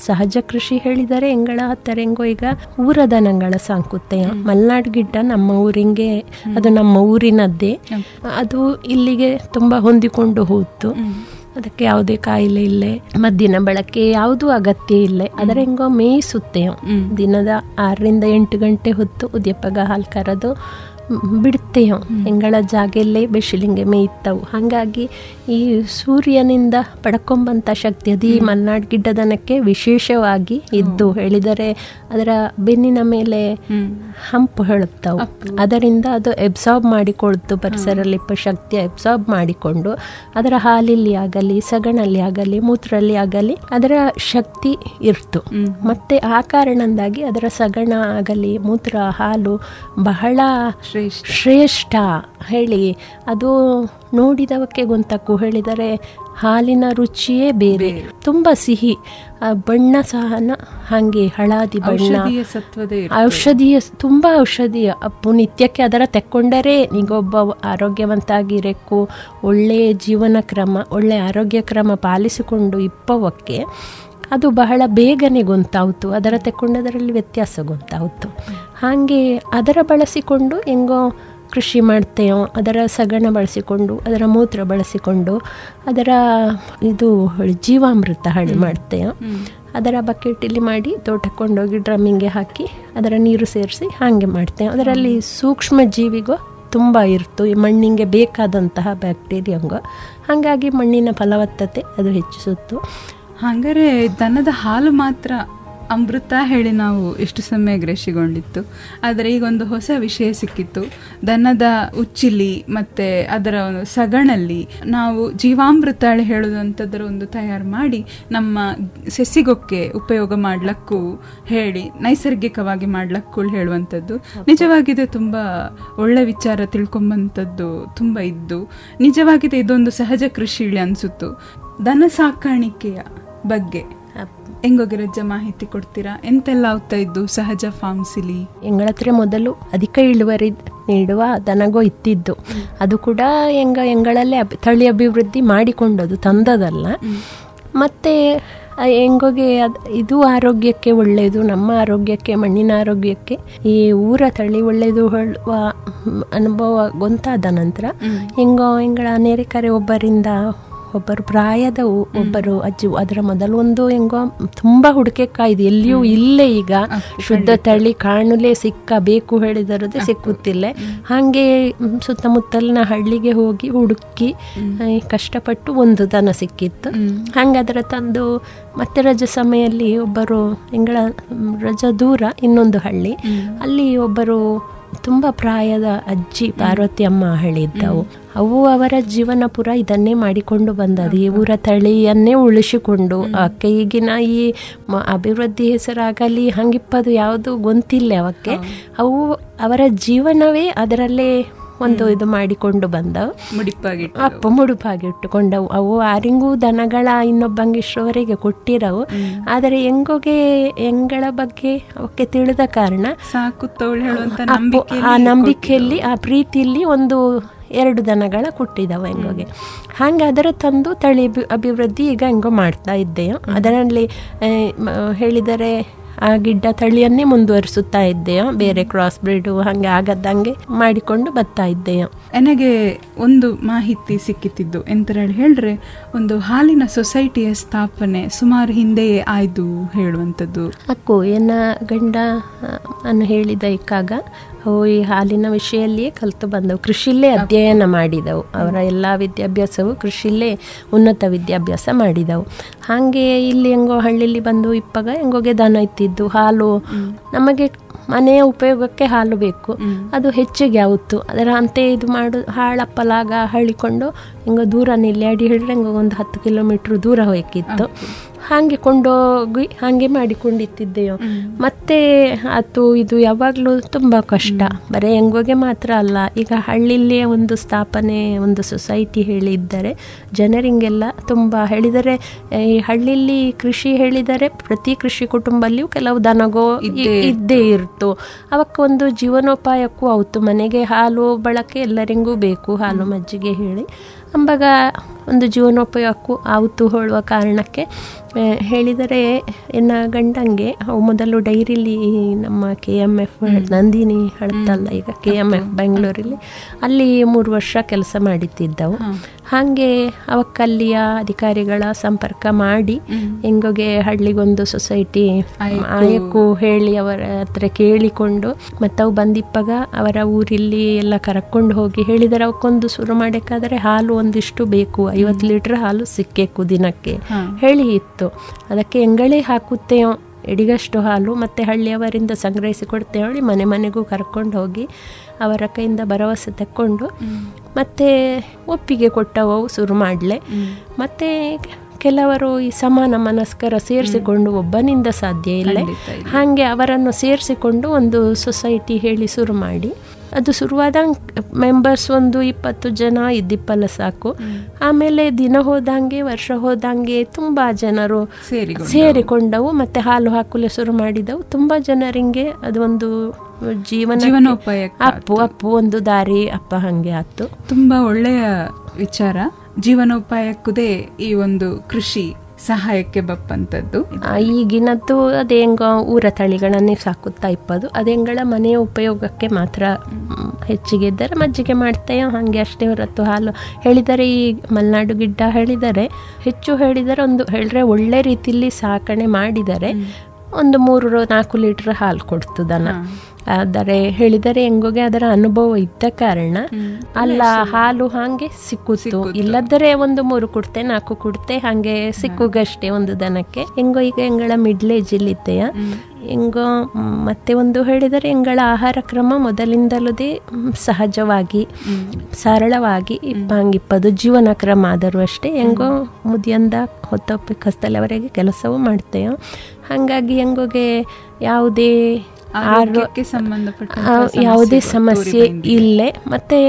[SPEAKER 5] ಸಹಜ ಕೃಷಿ ಹೇಳಿದರೆ ಎಂಗಳ ಹತ್ತರ ಹೆಂಗೋ ಈಗ ಊರದನಗಳ ಸಾಂಕುತ್ತೆ ಮಲ್ನಾಡ್ ಗಿಡ್ಡ ನಮ್ಮ ಊರಿಂಗೆ ಅದು ನಮ್ಮ ಊರಿನದ್ದೇ. ಅದು ಇಲ್ಲಿಗೆ ತುಂಬಾ ಹೊಂದಿಕೊಂಡು ಹೋಯ್ತು. ಅದಕ್ಕೆ ಯಾವುದೇ ಕಾಯಿಲೆ ಇಲ್ಲೇ. ಮದ್ದಿನ ಬಳಕೆ ಯಾವುದೂ ಅಗತ್ಯ ಇಲ್ಲ. ಅದರ ಹೆಂಗೋ ಮೇಯಿಸುತ್ತೆ ದಿನದ ಆರರಿಂದ ಎಂಟು ಗಂಟೆ ಹೊತ್ತು ಉದ್ಯಪ್ಪಗ ಹಾಲು ಕರೆದು ಬಿಡ್ತೇವೆ ಹೆಂಗಳ ಜಾಗೆಲ್ಲೇ ಬೆಶಿಲಿಂಗೆ ಮೇಯ್ತವು. ಹಾಗಾಗಿ ಈ ಸೂರ್ಯನಿಂದ ಪಡ್ಕೊಂಬಂಥ ಶಕ್ತಿ ಅದು ಈ ಮಲ್ನಾಡ್ ಗಿಡ್ಡದನಕ್ಕೆ ವಿಶೇಷವಾಗಿ ಇದ್ದು ಹೇಳಿದರೆ ಅದರ ಬೆನ್ನಿನ ಮೇಲೆ ಹಂಪು ಹೇಳುತ್ತವು ಅದರಿಂದ ಅದು ಎಬ್ಸಾರ್ಬ್ ಮಾಡಿಕೊಳ್ತು ಪರಿಸರಲ್ಲಿ ಶಕ್ತಿ ಎಬ್ಸಾರ್ಬ್ ಮಾಡಿಕೊಂಡು ಅದರ ಹಾಲಲ್ಲಿ ಆಗಲಿ ಸಗಣಲ್ಲಿ ಆಗಲಿ ಮೂತ್ರಲ್ಲಿ ಆಗಲಿ ಅದರ ಶಕ್ತಿ ಇರ್ತು. ಮತ್ತೆ ಆ ಕಾರಣದಿಂದಾಗಿ ಅದರ ಸಗಣ ಆಗಲಿ ಮೂತ್ರ ಹಾಲು ಬಹಳ
[SPEAKER 4] ಶ್ರೇಷ್ಠ.
[SPEAKER 5] ಶ್ರೇಷ್ಠ. ಹೇಳಿ ಅದು ನೋಡಿದವಕ್ಕೆ ಗೊಂತಕ್ಕು ಹೇಳಿದರೆ ಹಾಲಿನ ರುಚಿಯೇ ಬೇರೆ. ತುಂಬ ಸಿಹಿ. ಬಣ್ಣ ಸಹನ ಹಾಗೆ ಹಳದಿ ಬಣ್ಣ.
[SPEAKER 4] ಔಷಧೀಯ
[SPEAKER 5] ತುಂಬ ಔಷಧೀಯ. ಅಪ್ಪು ನಿತ್ಯಕ್ಕೆ ಅದರ ತೆಕ್ಕೊಂಡರೆ ನೀಗೊಬ್ಬ ಆರೋಗ್ಯವಂತಾಗಿರಕ್ಕು. ಒಳ್ಳೆಯ ಜೀವನ ಕ್ರಮ ಒಳ್ಳೆಯ ಆರೋಗ್ಯ ಕ್ರಮ ಪಾಲಿಸಿಕೊಂಡು ಇಪ್ಪವಕ್ಕೆ ಅದು ಬಹಳ ಬೇಗನೆ ಗೊಂತಾವ್ತು ಅದರ ತೆಕ್ಕೊಂಡದರಲ್ಲಿ ವ್ಯತ್ಯಾಸ ಗೊತ್ತಾಯಿತು ಹಾಗೆ ಅದರ ಬಳಸಿಕೊಂಡು ಹೆಂಗೋ ಕೃಷಿ ಮಾಡ್ತೇವೋ ಅದರ ಸಗಣ ಬಳಸಿಕೊಂಡು ಅದರ ಮೂತ್ರ ಬಳಸಿಕೊಂಡು ಅದರ ಇದು ಜೀವಾಮೃತ ಹಳಿ ಮಾಡ್ತೇವೆ ಅದರ ಬಕೆಟಲ್ಲಿ ಮಾಡಿ ತೋಟಕ್ಕೆ ಕೊಂಡೋಗಿ ಡ್ರಮ್ಮಿಂಗೆ ಹಾಕಿ ಅದರ ನೀರು ಸೇರಿಸಿ ಹಾಗೆ ಮಾಡ್ತೇವೆ. ಅದರಲ್ಲಿ ಸೂಕ್ಷ್ಮ ಜೀವಿಗೂ ತುಂಬ ಇರ್ತು. ಈ ಮಣ್ಣಿಗೆ ಬೇಕಾದಂತಹ ಬ್ಯಾಕ್ಟೀರಿಯಂಗೋ ಹಾಗಾಗಿ ಮಣ್ಣಿನ ಫಲವತ್ತತೆ ಅದು ಹೆಚ್ಚಿಸುತ್ತು.
[SPEAKER 4] ಹಾಗಾರೆ ದನದ ಹಾಲು ಮಾತ್ರ ಅಮೃತ ಹೇಳಿ ನಾವು ಇಷ್ಟು ಸಮಯ ಗ್ರಹಿಸಿಕೊಂಡಿತ್ತು. ಆದರೆ ಈಗ ಒಂದು ಹೊಸ ವಿಷಯ ಸಿಕ್ಕಿತ್ತು. ದನದ ಉಚ್ಚಿಲಿ ಮತ್ತೆ ಅದರ ಒಂದು ಸಗಣಲ್ಲಿ ನಾವು ಜೀವಾಮೃತ ಹೇಳಿ ಹೇಳುವಂಥದ್ರ ಒಂದು ತಯಾರು ಮಾಡಿ ನಮ್ಮ ಸಸಿಗೊಕ್ಕೆ ಉಪಯೋಗ ಮಾಡ್ಲಕ್ಕೂ ಹೇಳಿ, ನೈಸರ್ಗಿಕವಾಗಿ ಮಾಡ್ಲಕ್ಕೂ ಹೇಳುವಂಥದ್ದು ನಿಜವಾಗಿದೆ ತುಂಬ ಒಳ್ಳೆ ವಿಚಾರ ತಿಳ್ಕೊಂಬಂಥದ್ದು ತುಂಬ ಇದ್ದು ನಿಜವಾಗಿದೆ ಇದೊಂದು ಸಹಜ ಕೃಷಿ ಅನಿಸುತ್ತು. ದನ ಸಾಕಾಣಿಕೆಯ ಬಗ್ಗೆ ಹೆಂಗೋಗಿರಜ್ಜ ಮಾಹಿತಿ ಕೊಡ್ತೀರಾ? ಎಂತೆಲ್ಲ ಆಗ್ತಾ ಇದ್ದು ಸಹಜ ಫಾರ್ಮ್ಸಿಲಿ?
[SPEAKER 5] ಇಲ್ಲಿ ಹತ್ರ ಮೊದಲು ಅಧಿಕ ಇಳುವರಿ ನೀಡುವ ದನಗೋ ಇತ್ತಿದ್ದು. ಅದು ಕೂಡ ಹೆಂಗ ಹೆಂಗಳಲ್ಲೇ ಅಭಿ ತಳಿ ಅಭಿವೃದ್ಧಿ ಮಾಡಿಕೊಂಡದು ತಂದದಲ್ಲ. ಮತ್ತು ಹೆಂಗೋಗೆ ಅದು ಇದು ಆರೋಗ್ಯಕ್ಕೆ ಒಳ್ಳೆಯದು ನಮ್ಮ ಆರೋಗ್ಯಕ್ಕೆ ಮಣ್ಣಿನ ಆರೋಗ್ಯಕ್ಕೆ ಈ ಊರ ತಳಿ ಒಳ್ಳೆಯದು ಹೇಳುವ ಅನುಭವ ಗೊಂತಾದ ನಂತರ ಹೆಂಗೋ ಹೆಂಗಳ ನೆರೆಕರೆ ಒಬ್ಬರಿಂದ ಒಬ್ಬರು ಪ್ರಾಯದ ಒಬ್ಬರು ಅಜ್ಜಿ ಅದರ ಮೊದಲು ಒಂದು ಹೆಂಗೋ ತುಂಬಾ ಹುಡುಕೆ ಕಾಯ್ದು ಎಲ್ಲಿಯೂ ಇಲ್ಲೇ ಈಗ ಶುದ್ಧ ತಳಿ ಕಾಣಲೇ ಸಿಕ್ಕಬೇಕು ಹೇಳಿದರದೇ ಸಿಕ್ಕುತ್ತಿಲ್ಲ. ಹಾಗೆ ಸುತ್ತಮುತ್ತಲಿನ ಹಳ್ಳಿಗೆ ಹೋಗಿ ಹುಡುಕಿ ಕಷ್ಟಪಟ್ಟು ಒಂದು ದನ ಸಿಕ್ಕಿತ್ತು. ಹಂಗೆ ಅದರ ತಂದು ಮತ್ತೆ ರಜೆ ಸಮಯಲ್ಲಿ ಒಬ್ಬರು ತಿಂಗಳ ರಜಾ ದೂರ ಇನ್ನೊಂದು ಹಳ್ಳಿ. ಅಲ್ಲಿ ಒಬ್ಬರು ತುಂಬ ಪ್ರಾಯದ ಅಜ್ಜಿ ಪಾರ್ವತಿ ಅಮ್ಮ ಹೇಳಿದ್ದವು. ಅವು ಅವರ ಜೀವನ ಪುರ ಇದನ್ನೇ ಮಾಡಿಕೊಂಡು ಬಂದದ್ದು. ಈ ಊರ ತಳಿಯನ್ನೇ ಉಳಿಸಿಕೊಂಡು ಅಕ್ಕೆ ಈಗಿನ ಈ ಮ- ಅಭಿವೃದ್ಧಿ ಹೆಸರಾಗಲಿ ಹಂಗಿಪ್ಪದು ಯಾವುದು ಗೊಂತಿಲ್ಲ ಅವಕ್ಕೆ. ಅವು ಅವರ ಜೀವನವೇ ಅದರಲ್ಲೇ ಒಂದು ಇದು ಮಾಡಿಕೊಂಡು ಬಂದವು ಅಪ್ಪ ಮುಡುಪಾಗಿ ಇಟ್ಟುಕೊಂಡವು ಅವು ಆರಿಂಗೂ ದನಗಳ ಇನ್ನೊಬ್ಬಂಗೆ ಕೊಟ್ಟಿರವು. ಆದರೆ ಹೆಂಗೋಗೆ ಹೆಂಗಳ ಬಗ್ಗೆ ಅವಕ್ಕೆ ತಿಳಿದ ಕಾರಣ ಆ ನಂಬಿಕೆಯಲ್ಲಿ ಆ ಪ್ರೀತಿಯಲ್ಲಿ ಒಂದು ಎರಡು ದನಗಳ ಕೊಟ್ಟಿದ್ದಾವೆ ಹೆಂಗೋಗೆ. ಹಾಗೆ ಅದರ ತಂದು ತಳಿ ಅಭಿವೃದ್ಧಿ ಈಗ ಹೆಂಗೋ ಮಾಡ್ತಾ ಇದ್ದೆಯೋ ಅದರಲ್ಲಿ ಹೇಳಿದರೆ ಆ ಗಿಡ್ಡ ತಳಿಯನ್ನೇ ಮುಂದುವರಿಸುತ್ತಾ ಇದ್ದೆಯ? ಬೇರೆ ಕ್ರಾಸ್ ಬ್ರೀಡು ಹಾಗೆ ಆಗದಂಗೆ ಮಾಡಿಕೊಂಡು ಬರ್ತಾ ಇದ್ದೆಯ?
[SPEAKER 4] ನನಗೆ ಒಂದು ಮಾಹಿತಿ ಸಿಕ್ಕಿತ್ತಿದ್ದು. ಎಂತ ಹೇಳಿ ಹೇಳ್ರೆ ಒಂದು ಹಾಲಿನ ಸೊಸೈಟಿಯ ಸ್ಥಾಪನೆ ಸುಮಾರು ಹಿಂದೆಯೇ ಆಯ್ದು ಹೇಳುವಂಥದ್ದು.
[SPEAKER 5] ಅಕ್ಕು ಏನ ಗಂಡ ಅನ್ನು ಹೇಳಿದ ಇಕ್ಕಾಗ ಈ ಹಾಲಿನ ವಿಷಯಲ್ಲಿಯೇ ಕಲಿತು ಬಂದವು. ಕೃಷಿಯಲ್ಲೇ ಅಧ್ಯಯನ ಮಾಡಿದವು. ಅವರ ಎಲ್ಲ ವಿದ್ಯಾಭ್ಯಾಸವು ಕೃಷಿಲ್ಲೇ ಉನ್ನತ ವಿದ್ಯಾಭ್ಯಾಸ ಮಾಡಿದವು. ಹಾಗೆ ಇಲ್ಲಿ ಹೆಂಗೋ ಹಳ್ಳಿಲಿ ಬಂದು ಇಪ್ಪಾಗ ಹೆಂಗೋಗೆ ದನ ಇತ್ತಿದ್ದು, ಹಾಲು ನಮಗೆ ಮನೆಯ ಉಪಯೋಗಕ್ಕೆ ಹಾಲು ಬೇಕು. ಅದು ಹೆಚ್ಚಿಗೆ ಆವತ್ತು. ಅದರ ಅಂತೆ ಇದು ಮಾಡು, ಹಾಳಪ್ಪಲಾಗ ಹಳ್ಳಿಕೊಂಡು ಹಿಂಗೋ ದೂರ ನಿಲ್ಲಾಡಿ ಹೇಳಿದ್ರೆ ಹೆಂಗೋ ಒಂದು ಹತ್ತು ಕಿಲೋಮೀಟ್ರ್ ದೂರ ಹೋಯ್ಕಿತ್ತು ಹಾಗೆ ಕೊಂಡೋಗಿ ಹಾಗೆ ಮಾಡಿಕೊಂಡಿತ್ತಿದ್ದೆಯೋ. ಮತ್ತೆ ಅದು ಇದು ಯಾವಾಗಲೂ ತುಂಬ ಕಷ್ಟ. ಬರೀ ಹೆಂಗೋಗೆ ಮಾತ್ರ ಅಲ್ಲ ಈಗ ಹಳ್ಳಿಲೇ ಒಂದು ಸ್ಥಾಪನೆ ಒಂದು ಸೊಸೈಟಿ ಹೇಳಿದ್ದಾರೆ. ಜನರಿಂಗೆಲ್ಲ ತುಂಬ ಹೇಳಿದರೆ ಈ ಹಳ್ಳಿಲಿ ಕೃಷಿ ಹೇಳಿದರೆ ಪ್ರತಿ ಕೃಷಿ ಕುಟುಂಬಲ್ಲಿಯೂ ಕೆಲವು ದನಗೋ ಇದ್ದೇ ಇರ್ತು. ಅವಕ್ಕೆ ಒಂದು ಜೀವನೋಪಾಯಕ್ಕೂ ಆಯ್ತು ಮನೆಗೆ ಹಾಲು ಬಳಕೆ ಎಲ್ಲರಿಗೂ ಬೇಕು ಹಾಲು ಮಜ್ಜಿಗೆ ಹೇಳಿ. ಅಂಬಾಗ ಒಂದು ಜೀವನೋಪಯೋಗಕ್ಕೂ ಆವತ್ತು ಹೋಳುವ ಕಾರಣಕ್ಕೆ ಹೇಳಿದರೆ ಎನ್ನ ಗಂಡಂಗೆ ಅವು ಮೊದಲು ಡೈರಿಲಿ ನಮ್ಮ ಕೆ ಎಂ ಎಫ್ ನಂದಿನಿ ಹಳತಲ್ಲ ಈಗ ಕೆ ಎಂ ಎಫ್ ಬೆಂಗಳೂರಲ್ಲಿ ಅಲ್ಲಿ ಮೂರು ವರ್ಷ ಕೆಲಸ ಮಾಡಿತ್ತಿದ್ದವು. ಹಾಗೆ ಅವಕ್ಕಲ್ಲಿಯ ಅಧಿಕಾರಿಗಳ ಸಂಪರ್ಕ ಮಾಡಿ ಹೆಂಗೋಗೆ ಹಳ್ಳಿಗೊಂದು ಸೊಸೈಟಿ ಆಯಕ್ಕೂ ಹೇಳಿ ಅವರ ಹತ್ರ ಕೇಳಿಕೊಂಡು ಮತ್ತು ಅವು ಬಂದಿಪ್ಪಾಗ ಅವರ ಊರಿಲ್ಲಿ ಎಲ್ಲ ಕರ್ಕೊಂಡು ಹೋಗಿ ಹೇಳಿದರೆ ಅವಕ್ಕೊಂದು ಶುರು ಮಾಡಬೇಕಾದ್ರೆ ಹಾಲು ಒಂದಿಷ್ಟು ಬೇಕು ಐವತ್ತು ಲೀಟ್ರ್ ಹಾಲು ಸಿಕ್ಕೇಕು ದಿನಕ್ಕೆ. ಹೇಳಿ ಇತ್ತು. ಅದಕ್ಕೆ ಎಂಗಳೇ ಹಾಕುತ್ತೆ ಎಡಿಗಷ್ಟು ಹಾಲು ಮತ್ತು ಹಳ್ಳಿಯವರಿಂದ ಸಂಗ್ರಹಿಸಿ ಕೊಡ್ತೇವೆ ಹೇಳಿ ಮನೆ ಮನೆಗೂ ಕರ್ಕೊಂಡು ಹೋಗಿ ಅವರ ಕೈಯಿಂದ ಭರವಸೆ ತಕ್ಕೊಂಡು ಮತ್ತೆ ಒಪ್ಪಿಗೆ ಕೊಟ್ಟವು ಶುರು ಮಾಡಲೆ. ಮತ್ತೆ ಕೆಲವರು ಈ ಸಮಾನ ಮನಸ್ಕರ ಸೇರಿಸಿಕೊಂಡು ಒಬ್ಬನಿಂದ ಸಾಧ್ಯ ಇಲ್ಲ. ಹಾಗೆ ಅವರನ್ನು ಸೇರಿಸಿಕೊಂಡು ಒಂದು ಸೊಸೈಟಿ ಹೇಳಿ ಶುರು ಮಾಡಿ. ಅದು ಶುರುವಾದಂಗೆ ಮೆಂಬರ್ಸ್ ಒಂದು ಇಪ್ಪತ್ತು ಜನ ಇದ್ದಿಪ್ಪಲ್ಲ ಸಾಕು. ಆಮೇಲೆ ದಿನ ಹೋದಂಗೆ ವರ್ಷ ಹೋದಂಗೆ ತುಂಬಾ ಜನರು
[SPEAKER 4] ಸೇರಿಕೊಂಡವು.
[SPEAKER 5] ಮತ್ತೆ ಹಾಲು ಹಾಕಲು ಶುರು ಮಾಡಿದವು. ತುಂಬಾ ಜನರಿಗೆ ಅದು ಒಂದು ಜೀವನ
[SPEAKER 4] ಜೀವನೋಪಾಯ
[SPEAKER 5] ಅಪ್ಪು ಅಪ್ಪು ಒಂದು ದಾರಿ ಅಪ್ಪ ಹಂಗೆ ಆತು.
[SPEAKER 4] ತುಂಬಾ ಒಳ್ಳೆಯ ವಿಚಾರ. ಜೀವನೋಪಾಯಕ್ಕದೇ ಈ ಒಂದು ಕೃಷಿ ಸಹಾಯಕ್ಕೆ ಬಪ್ಪಂತದ್ದು?
[SPEAKER 5] ಆ, ಈಗಿನದ್ದು ಅದೇ ಹೆಂಗ ಊರ ತಳಿಗಳನ್ನೇ ಸಾಕುತ್ತಾ ಇಪ್ಪದು. ಅದೆಂಗಳ ಮನೆಯ ಉಪಯೋಗಕ್ಕೆ ಮಾತ್ರ ಹೆಚ್ಚಿಗೆ ಇದ್ದರೆ ಮಜ್ಜಿಗೆ ಮಾಡ್ತೇವೆ. ಹಾಗೆ ಅಷ್ಟೇ ಹೊರತು ಹಾಲು ಹೇಳಿದರೆ ಈ ಮಲೆನಾಡು ಗಿಡ್ಡ ಹೇಳಿದರೆ ಹೆಚ್ಚು ಹೇಳಿದರೆ ಒಂದು ಹೇಳಿದ್ರೆ ಒಳ್ಳೆ ರೀತಿಯಲ್ಲಿ ಸಾಕಣೆ ಮಾಡಿದರೆ ಒಂದು ಮೂರು ನಾಲ್ಕು ಲೀಟರ್ ಹಾಲು ಕೊಡ್ತು ದನ ಆದರೆ ಹೇಳಿದರೆ ಹೆಂಗೋಗೆ ಅದರ ಅನುಭವ ಇದ್ದ ಕಾರಣ ಅಲ್ಲ ಹಾಲು ಹಾಗೆ ಸಿಕ್ಕುತ್ತು. ಇಲ್ಲದರೆ ಒಂದು ಮೂರು ಕುಡ್ತೆ ನಾಲ್ಕು ಕುಡ್ತೆ ಹಾಗೆ ಸಿಕ್ಕುಗಷ್ಟೇ ಒಂದು ದನಕ್ಕೆ. ಹೆಂಗೋ ಈಗ ಹೆಂಗಳ ಮಿಡ್ಲೇಜ್ ಇಲ್ಲಿದ್ದೆಯ ಹೆಂಗೋ ಮ್, ಮತ್ತೆ ಒಂದು ಹೇಳಿದರೆ ಹೆಂಗಳ ಆಹಾರ ಕ್ರಮ ಮೊದಲಿಂದಲದೇ ಸಹಜವಾಗಿ ಸರಳವಾಗಿ ಇಪ್ಪಂಗಿಪ್ಪದು ಜೀವನ ಕ್ರಮ ಆದರೂ ಅಷ್ಟೇ ಹೆಂಗೋ ಮುದಿಯಂದ ಹೊತ್ತೊಪ್ಪಿ ಕಸ್ತಲವರೆಗೆ ಕೆಲಸವೂ ಮಾಡ್ತೇವೆ ಹಾಗಾಗಿ ಹೆಂಗೋಗೆ ಯಾವುದೇ
[SPEAKER 4] ಆರೋಗ್ಯಕ್ಕೆ ಸಂಬಂಧಪಟ್ಟ
[SPEAKER 5] ಯಾವುದೇ ಸಮಸ್ಯೆ ಇಲ್ಲೇ. ಮತ್ತೆ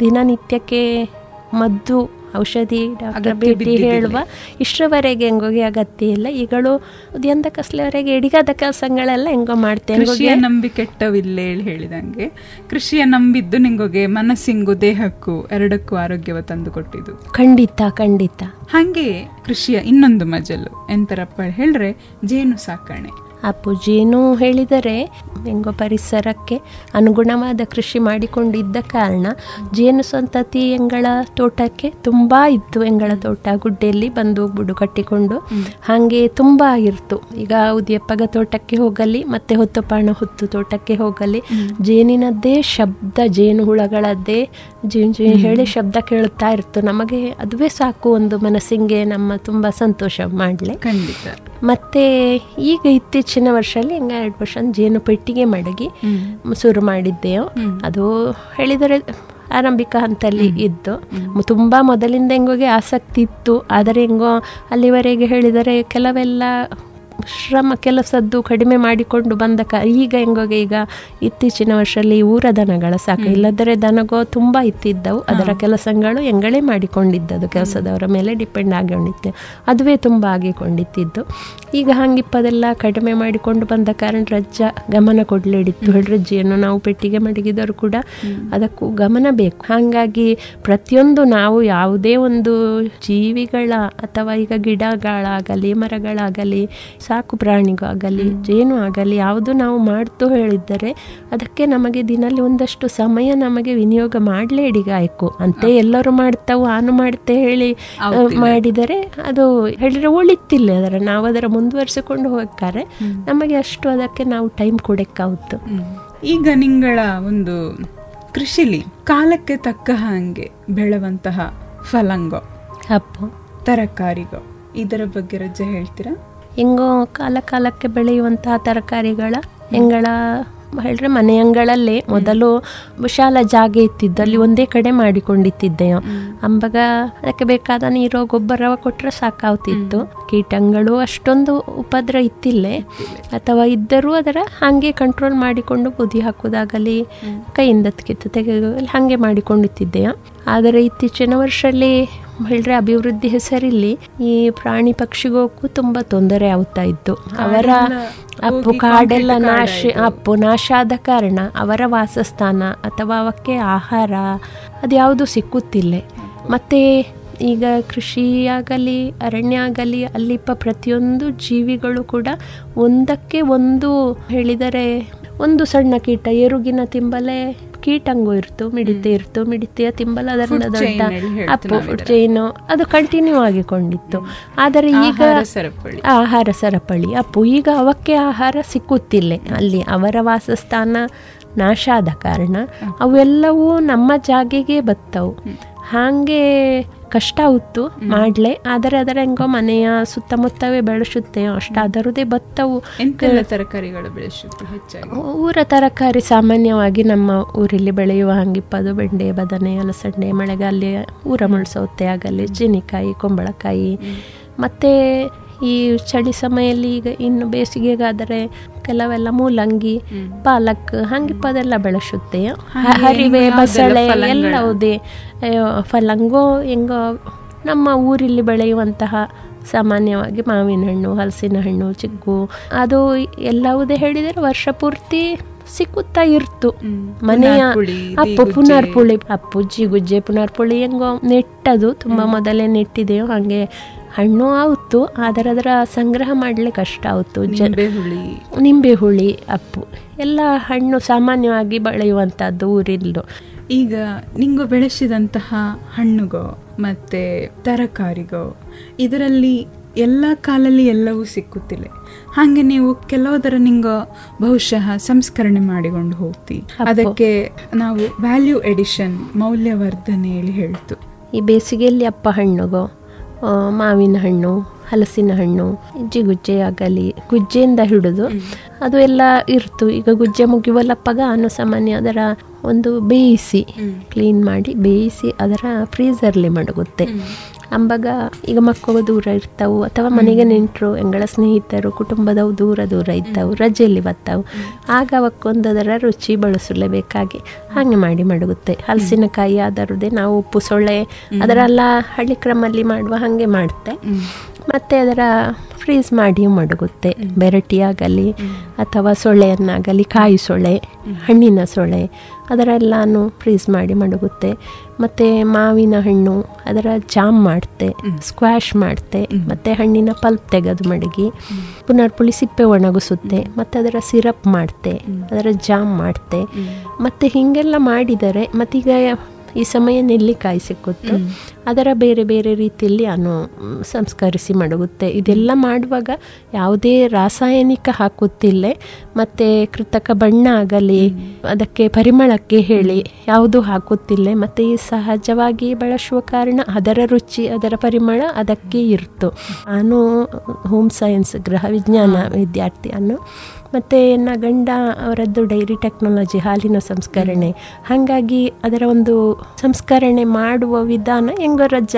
[SPEAKER 5] ದಿನನಿತ್ಯಕ್ಕೆ ಮದ್ದು ಔಷಧಿ ಡಾಕ್ಟರ್ ಭೇಟಿ ಹೇಳುವ ಇಷ್ಟರವರೆಗೆ ಹೆಂಗೋಗಿ ಅಗತ್ಯ ಇಲ್ಲ. ಈಗಳು ಉದ್ಯಂತ ಕಸ್ಲವರೆಗೆ ಎಡಿಗಾದ ಕೆಲಸಗಳೆಲ್ಲ ಹೆಂಗೋ ಮಾಡ್ತೇವೆ
[SPEAKER 4] ಕೃಷಿಯ ನಂಬಿ ಕೆಟ್ಟವಿಲ್ಲ ಹೇಳಿ ಹೇಳಿದಂಗೆ. ಕೃಷಿಯ ನಂಬಿದ್ದು ನಿಂಗೋಗೆ ಮನಸ್ಸಿಂಗು ದೇಹಕ್ಕೂ ಎರಡಕ್ಕೂ ಆರೋಗ್ಯವ ತಂದು ಕೊಟ್ಟಿದ್ದು
[SPEAKER 5] ಖಂಡಿತ ಖಂಡಿತ.
[SPEAKER 4] ಹಾಗೆ ಕೃಷಿಯ ಇನ್ನೊಂದು ಮಜಲು. ಎಂತರಪ್ಪ ಹೇಳ್ರೆ ಜೇನು ಸಾಕಣೆ.
[SPEAKER 5] ಅಪ್ಪು ಜೇನು ಹೇಳಿದರೆ ಹೆಂಗೋ ಪರಿಸರಕ್ಕೆ ಅನುಗುಣವಾದ ಕೃಷಿ ಮಾಡಿಕೊಂಡಿದ್ದ ಕಾರಣ ಜೇನು ಸಂತತಿ ಎಂಗಳ ತೋಟಕ್ಕೆ ತುಂಬ ಇತ್ತು. ಎಂಗಳ ತೋಟ ಗುಡ್ಡೆಯಲ್ಲಿ ಬಂದು ಬುಡು ಕಟ್ಟಿಕೊಂಡು ಹಾಗೆ ತುಂಬ ಇರ್ತು. ಈಗ ಉದ್ಯಪ್ಪಗ ತೋಟಕ್ಕೆ ಹೋಗಲಿ ಮತ್ತೆ ಹೊತ್ತುಪಾಣ ಹೊತ್ತು ತೋಟಕ್ಕೆ ಹೋಗಲಿ ಜೇನಿನದ್ದೇ ಶಬ್ದ ಜೇನು ಹುಳಗಳದ್ದೇ ಜೀನ್ ಜೀನ್ ಹೇಳಿ ಶಬ್ದ ಕೇಳುತ್ತಾ ಇರ್ತು. ನಮಗೆ ಅದುವೇ ಸಾಕು ಒಂದು ಮನಸ್ಸಿಗೆ ನಮ್ಮ ತುಂಬ ಸಂತೋಷ ಮಾಡಲಿ.
[SPEAKER 4] ಖಂಡಿತ.
[SPEAKER 5] ಮತ್ತೆ ಈಗ ಇತ್ತೀಚಿನ ವರ್ಷದಲ್ಲಿ ಹಿಂಗ ಎರಡು ವರ್ಷ ಜೇನು ಪೆಟ್ಟಿಗೆ ಮಡಗಿ ಶುರು ಮಾಡಿದ್ದೆವು. ಅದು ಹೇಳಿದರೆ ಆರಂಭಿಕ ಹಂತಲ್ಲಿ ಇದ್ದು. ತುಂಬ ತುಂಬಾ ಮೊದಲಿಂದ ಹೆಂಗೋಗೆ ಆಸಕ್ತಿ ಇತ್ತು. ಆದರೆ ಹೆಂಗೋ ಅಲ್ಲಿವರೆಗೆ ಹೇಳಿದರೆ ಕೆಲವೆಲ್ಲ ಶ್ರಮ ಕೆಲಸದ್ದು ಕಡಿಮೆ ಮಾಡಿಕೊಂಡು ಬಂದ ಕ ಈಗ ಹೆಂಗೋಗೆ ಈಗ ಇತ್ತೀಚಿನ ವರ್ಷದಲ್ಲಿ ಊರ ದನಗಳ ಸಾಕು. ಇಲ್ಲದರೆ ದನಗೋ ತುಂಬ ಇತ್ತಿದ್ದವು. ಅದರ ಕೆಲಸಗಳು ಹೆಂಗಳೇ ಮಾಡಿಕೊಂಡಿದ್ದದು ಕೆಲಸದವರ ಮೇಲೆ ಡಿಪೆಂಡ್ ಆಗಿಕೊಂಡಿತ್ತು. ಅದುವೇ ತುಂಬ ಆಗಿಕೊಂಡಿತ್ತಿದ್ದು. ಈಗ ಹಂಗಿಪ್ಪದೆಲ್ಲ ಕಡಿಮೆ ಮಾಡಿಕೊಂಡು ಬಂದ ಕಾರಣ ರಜ್ಜ ಗಮನ ಕೊಡಲಿಡಿತ್ತು. ರಜ್ಜಿಯನ್ನು ನಾವು ಪೆಟ್ಟಿಗೆ ಮಡಗಿದವರು ಕೂಡ ಅದಕ್ಕೂ ಗಮನ ಬೇಕು. ಹಾಗಾಗಿ ಪ್ರತಿಯೊಂದು ನಾವು ಯಾವುದೇ ಒಂದು ಜೀವಿಗಳ ಅಥವಾ ಈಗ ಗಿಡಗಳಾಗಲಿ ಮರಗಳಾಗಲಿ ಸಾಕು ಪ್ರಾಣಿಗಾಗಲಿ ಜೇನು ಆಗಲಿ ಯಾವುದು ನಾವು ಮಾಡ್ತು ಹೇಳಿದ್ದರೆ ಅದಕ್ಕೆ ನಮಗೆ ದಿನಲ್ಲಿ ಒಂದಷ್ಟು ಸಮಯ ನಮಗೆ ವಿನಿಯೋಗ ಮಾಡಲೇ ಇಡಿಗಾಯ್ಕು. ಅಂತೆ ಎಲ್ಲರೂ ಮಾಡ್ತಾವು ಆನು ಮಾಡ್ತೆ ಹೇಳಿ ಮಾಡಿದರೆ ಅದು ಹೇಳಿದ್ರೆ ಉಳಿತಿಲ್ಲ ಅದರ ನಾವು ಅದರ ಮುಂದುವರಿಸಿಕೊಂಡು ಹೋಗ್ತಾರೆ. ನಮಗೆ ಅಷ್ಟು ಅದಕ್ಕೆ ನಾವು ಟೈಮ್ ಕೊಡಕ್ಕಾಗುತ್ತೆ
[SPEAKER 4] ಈಗ ನಿಂಗಳ ಒಂದು ಕೃಷಿಲಿ ಕಾಲಕ್ಕೆ ತಕ್ಕ ಹಾಗೆ ಬೆಳೆವಂತಹ ಫಲಂಗೋ
[SPEAKER 5] ಹಪ್ಪು.
[SPEAKER 4] ತರಕಾರಿಗೋ ಇದರ ಬಗ್ಗೆ ರಜೆ ಹೇಳ್ತೀರಾ?
[SPEAKER 5] ಹೆಂಗೋ ಕಾಲ ಕಾಲಕ್ಕೆ ಬೆಳೆಯುವಂತಹ ತರಕಾರಿಗಳ ಹೆಂಗಳ ಹೇಳಿದ್ರೆ ಮನೆ ಅಂಗಳಲ್ಲೇ ಮೊದಲು ವಿಶಾಲ ಜಾಗ ಇತ್ತಿದ್ದು ಅಲ್ಲಿ ಒಂದೇ ಕಡೆ ಮಾಡಿಕೊಂಡಿತ್ತಿದ್ದೆ ಅಂಬಗ ಅದಕ್ಕೆ ಬೇಕಾದ ನೀರು ಗೊಬ್ಬರ ಕೊಟ್ಟರೆ ಸಾಕಾಗ್ತಿತ್ತು ಕೀಟಗಳು ಅಷ್ಟೊಂದು ಉಪದ್ರ ಇತ್ತಿಲ್ಲೇ. ಅಥವಾ ಇದ್ದರೂ ಅದರ ಹಾಗೆ ಕಂಟ್ರೋಲ್ ಮಾಡಿಕೊಂಡು ಬುದಿ ಹಾಕೋದಾಗಲಿ ಕೈಯಿಂದ ಕಿತ್ತು ತೆಗೆದು ಹಾಗೆ ಮಾಡಿಕೊಂಡಿತ್ತಿದ್ದೆವು ಆದರೆ ಇತ್ತೀಚಿನ ವರ್ಷದಲ್ಲಿ ಹೇಳಿದ್ರೆ ಅಭಿವೃದ್ಧಿ ಹೆಸರಲ್ಲಿ ಈ ಪ್ರಾಣಿ ಪಕ್ಷಿಗೋಕ್ಕೂ ತುಂಬಾ ತೊಂದರೆ ಆಗ್ತಾ ಇತ್ತು. ಅವರ ಅಪ್ಪು ಕಾಡೆಲ್ಲ ನಾಶ ಅಪ್ಪು ನಾಶ ಆದ ಕಾರಣ ಅವರ ವಾಸಸ್ಥಾನ ಅಥವಾ ಅವಕ್ಕೆ ಆಹಾರ ಅದ್ಯಾವುದು ಸಿಕ್ಕುತ್ತಿಲ್ಲ. ಮತ್ತೆ ಈಗ ಕೃಷಿಯಾಗಲಿ ಅರಣ್ಯ ಆಗಲಿ ಅಲ್ಲಿಪ್ಪ ಪ್ರತಿಯೊಂದು ಜೀವಿಗಳು ಕೂಡ ಒಂದಕ್ಕೆ ಒಂದು ಹೇಳಿದರೆ ಒಂದು ಸಣ್ಣ ಕೀಟ ಎರುಗಿನ ತಿಂಬಲೆ ಕೀಟಂಗು ಇರ್ತು ಮಿಡಿತೆ ಇರ್ತು ಮಿಡಿತೆಯ ತಿಂಬಲ ದೊಡ್ಡ ಅಪ್ಪು. ಚೈನು ಅದು ಕಂಟಿನ್ಯೂ ಆಗಿಕೊಂಡಿತ್ತು. ಆದರೆ ಈಗ
[SPEAKER 4] ಆಹಾರ ಸರಪಳಿ.
[SPEAKER 5] ಆಹಾರ ಸರಪಳಿ ಅಪ್ಪು ಈಗ ಅವಕ್ಕೆ ಆಹಾರ ಸಿಕ್ಕುತ್ತಿಲ್ಲ. ಅಲ್ಲಿ ಅವರ ವಾಸಸ್ಥಾನ ನಾಶ ಆದ ಕಾರಣ ಅವೆಲ್ಲವೂ ನಮ್ಮ ಜಾಗೆಗೆ ಬತ್ತವು. ಹಾಗೆ ಕಷ್ಟ ಉತ್ತು ಮಾಡ್ಲೆ. ಆದರೆ ಅದರ ಹೆಂಗೋ ಮನೆಯ ಸುತ್ತಮುತ್ತವೇ ಬೆಳೆಸುತ್ತೆ. ಅಷ್ಟಾದರದೇ ಬತ್ತವು.
[SPEAKER 4] ಎಂತೆಲ್ಲ ತರಕಾರಿಗಳು ಬೆಳೆಸುತ್ತೆ ಹೆಚ್ಚಾಗಿ?
[SPEAKER 5] ಊರ ತರಕಾರಿ ಸಾಮಾನ್ಯವಾಗಿ ನಮ್ಮ ಊರಲ್ಲಿ ಬೆಳೆಯುವ ಹಂಗಿಪ್ಪದು ಬೆಂಡೆ ಬದನೆ ಅಲಸಂಡೆ ಮಳೆಗಾಲ ಊರ ಮುಳ್ಸೌತೆ ಆಗಲಿ ಜಿನಿಕಾಯಿ ಕುಂಬಳಕಾಯಿ. ಮತ್ತು ಈ ಚಳಿ ಸಮಯಲ್ಲಿ ಈಗ ಇನ್ನು ಬೇಸಿಗೆಗಾದರೆ ಕೆಲವೆಲ್ಲ ಮೂಲಂಗಿ ಪಾಲಕ್ ಹಂಗಿಪ್ಪದೆಲ್ಲ ಬೆಳೆಸುತ್ತೆ.
[SPEAKER 4] ಹಾಗೆ
[SPEAKER 5] ಹರಿವೆ ಬಸಳೆ ಎಲ್ಲವುದೇ? ಫಲಂಗೋ ಹೆಂಗೋ ನಮ್ಮ ಊರಲ್ಲಿ ಬೆಳೆಯುವಂತಹ ಸಾಮಾನ್ಯವಾಗಿ ಮಾವಿನ ಹಣ್ಣು ಹಲಸಿನ ಹಣ್ಣು ಚಿಗ್ಗು ಅದು ಎಲ್ಲವುದೇ ಹೇಳಿದರೆ ವರ್ಷ ಪೂರ್ತಿ ಸಿಕ್ಕುತ್ತಾ ಇರ್ತು. ಮನೆಯ ಅಪ್ಪು. ಪುನರ್ಪುಳಿ ಅಪ್ಪುಜ್ಜಿ ಗುಜ್ಜೆ ಪುನರ್ಪುಳಿ ಹೆಂಗೋ ನೆಟ್ಟದು ತುಂಬಾ ಮೊದಲೇ ನೆಟ್ಟಿದೆಯೋ ಹಾಗೆ ಹಣ್ಣು ಆವತ್ತು ಆದರೆ ಅದರ ಸಂಗ್ರಹ ಮಾಡಲಿಕ್ಕೆ ಕಷ್ಟ ಆವತ್ತು.
[SPEAKER 4] ಹುಳಿ
[SPEAKER 5] ನಿಂಬೆ ಹುಳಿ ಅಪ್ಪು. ಎಲ್ಲ ಹಣ್ಣು ಸಾಮಾನ್ಯವಾಗಿ ಬೆಳೆಯುವಂಥದ್ದು ಊರಿಲ್ಲು
[SPEAKER 4] ಈಗ ನಿಂಗು ಬೆಳೆಸಿದಂತಹ ಹಣ್ಣುಗೋ ಮತ್ತೆ ತರಕಾರಿಗೋ ಇದರಲ್ಲಿ ಎಲ್ಲ ಕಾಲಲ್ಲಿ ಎಲ್ಲವೂ ಸಿಕ್ಕುತ್ತಿಲ್ಲ. ಹಾಗೆ ನೀವು ಕೆಲವುದರ ನಿಂಗ ಬಹುಶಃ ಸಂಸ್ಕರಣೆ ಮಾಡಿಕೊಂಡು ಹೋಗ್ತಿ. ಅದಕ್ಕೆ ನಾವು ವ್ಯಾಲ್ಯೂ ಎಡಿಷನ್ ಮೌಲ್ಯವರ್ಧನೆ ಹೇಳಿ ಹೇಳ್ತು.
[SPEAKER 5] ಈ ಬೇಸಿಗೆಯಲ್ಲಿ ಅಪ್ಪ ಹಣ್ಣುಗೋ ಮಾವಿನ ಹಣ್ಣು ಹಲಸಿನ ಹಣ್ಣು ಜಿಗುಜ್ಜೆ ಆಗಲಿ ಗುಜ್ಜೆಯಿಂದ ಹಿಡಿದು ಅದು ಎಲ್ಲ ಇರ್ತು. ಈಗ ಗುಜ್ಜೆ ಮುಗಿವಲ್ಲಪ್ಪಗ ಅನ್ನು ಸಾಮಾನ್ಯ ಅದರ ಒಂದು ಬೇಯಿಸಿ ಕ್ಲೀನ್ ಮಾಡಿ ಬೇಯಿಸಿ ಅದರ ಫ್ರೀಸರ್ಲಿ ಮಡಗುತ್ತೆ. ಅಂಬಾಗ ಈಗ ಮಕ್ಕಳು ದೂರ ಇರ್ತಾವು ಅಥವಾ ಮನೆಗೆ ನೆಂಟರು ಎಂಗಳ ಸ್ನೇಹಿತರು ಕುಟುಂಬದವು ದೂರ ದೂರ ಇದ್ದಾವು ರಜೆಯಲ್ಲಿ ಬರ್ತಾವು ಆಗ ಅವಕ್ಕೊಂದು ಅದರ ರುಚಿ ಬಳಸಲೇಬೇಕಾಗಿ. ಹಾಗೆ ಮಾಡಿ ಮಡಗುತ್ತೆ ಹಲಸಿನಕಾಯಿ ಆದರದೇ ನಾವು ಉಪ್ಪು ಸೊಳ್ಳೆ ಅದರೆಲ್ಲ ಹಳ್ಳಿ ಕ್ರಮಲ್ಲಿ ಮಾಡುವ ಹಾಗೆ ಮಾಡುತ್ತೆ. ಮತ್ತೆ ಅದರ ಫ್ರೀಸ್ ಮಾಡಿ ಮಡಗುತ್ತೆ. ಬೆರಟಿಯಾಗಲಿ ಆಗಲಿ ಅಥವಾ ಸೊಳ್ಳೆಯನ್ನಾಗಲಿ ಕಾಯಿ ಸೊಳ್ಳೆ ಹಣ್ಣಿನ ಸೊಳ್ಳೆ ಅದರೆಲ್ಲಾನು ಫ್ರೀಸ್ ಮಾಡಿ ಮಡಗುತ್ತೆ. ಮತ್ತು ಮಾವಿನ ಹಣ್ಣು ಅದರ ಜಾಮ್ ಮಾಡ್ತೆ ಸ್ಕ್ವಾಶ್ ಮಾಡ್ತೆ ಮತ್ತು ಹಣ್ಣಿನ ಪಲ್ಪ್ ತೆಗೆದು ಮಡಗಿ ಪುನರ್ಪುಳಿ ಸಿಪ್ಪೆ ಒಣಗಿಸುತ್ತೆ ಮತ್ತು ಅದರ ಸಿರಪ್ ಮಾಡ್ತೆ ಅದರ ಜಾಮ್ ಮಾಡ್ತೆ. ಮತ್ತು ಹೀಗೆಲ್ಲ ಮಾಡಿದರೆ ಮತ್ತೀಗ ಈ ಸಮಯ ನೆಲ್ಲಿಕಾಯಿ ಸಿಕ್ಕುತ್ತು. ಅದರ ಬೇರೆ ಬೇರೆ ರೀತಿಯಲ್ಲಿ ಅನು ಸಂಸ್ಕರಿಸಿ ಮಡಗುತ್ತೆ. ಇದೆಲ್ಲ ಮಾಡುವಾಗ ಯಾವುದೇ ರಾಸಾಯನಿಕ ಹಾಕುತ್ತಿಲ್ಲ. ಮತ್ತು ಕೃತಕ ಬಣ್ಣ ಆಗಲಿ ಅದಕ್ಕೆ ಪರಿಮಳಕ್ಕೆ ಹೇಳಿ ಯಾವುದು ಹಾಕುತ್ತಿಲ್ಲ. ಮತ್ತು ಈ ಸಹಜವಾಗಿ ಬಳಸುವ ಕಾರಣ ಅದರ ರುಚಿ ಅದರ ಪರಿಮಳ ಅದಕ್ಕೆ ಇರ್ತು. ನಾನು ಹೋಮ್ ಸೈನ್ಸ್ ಗೃಹ ವಿಜ್ಞಾನ ವಿದ್ಯಾರ್ಥಿ ಅನ್ನು ಮತ್ತು ನನ್ನ ಗಂಡ ಅವರದ್ದು ಡೈರಿ ಟೆಕ್ನಾಲಜಿ ಹಾಲಿನ ಸಂಸ್ಕರಣೆ. ಹಾಗಾಗಿ ಅದರ ಒಂದು ಸಂಸ್ಕರಣೆ ಮಾಡುವ ವಿಧಾನ ಹೆಂಗೋ ರಜ್ಜ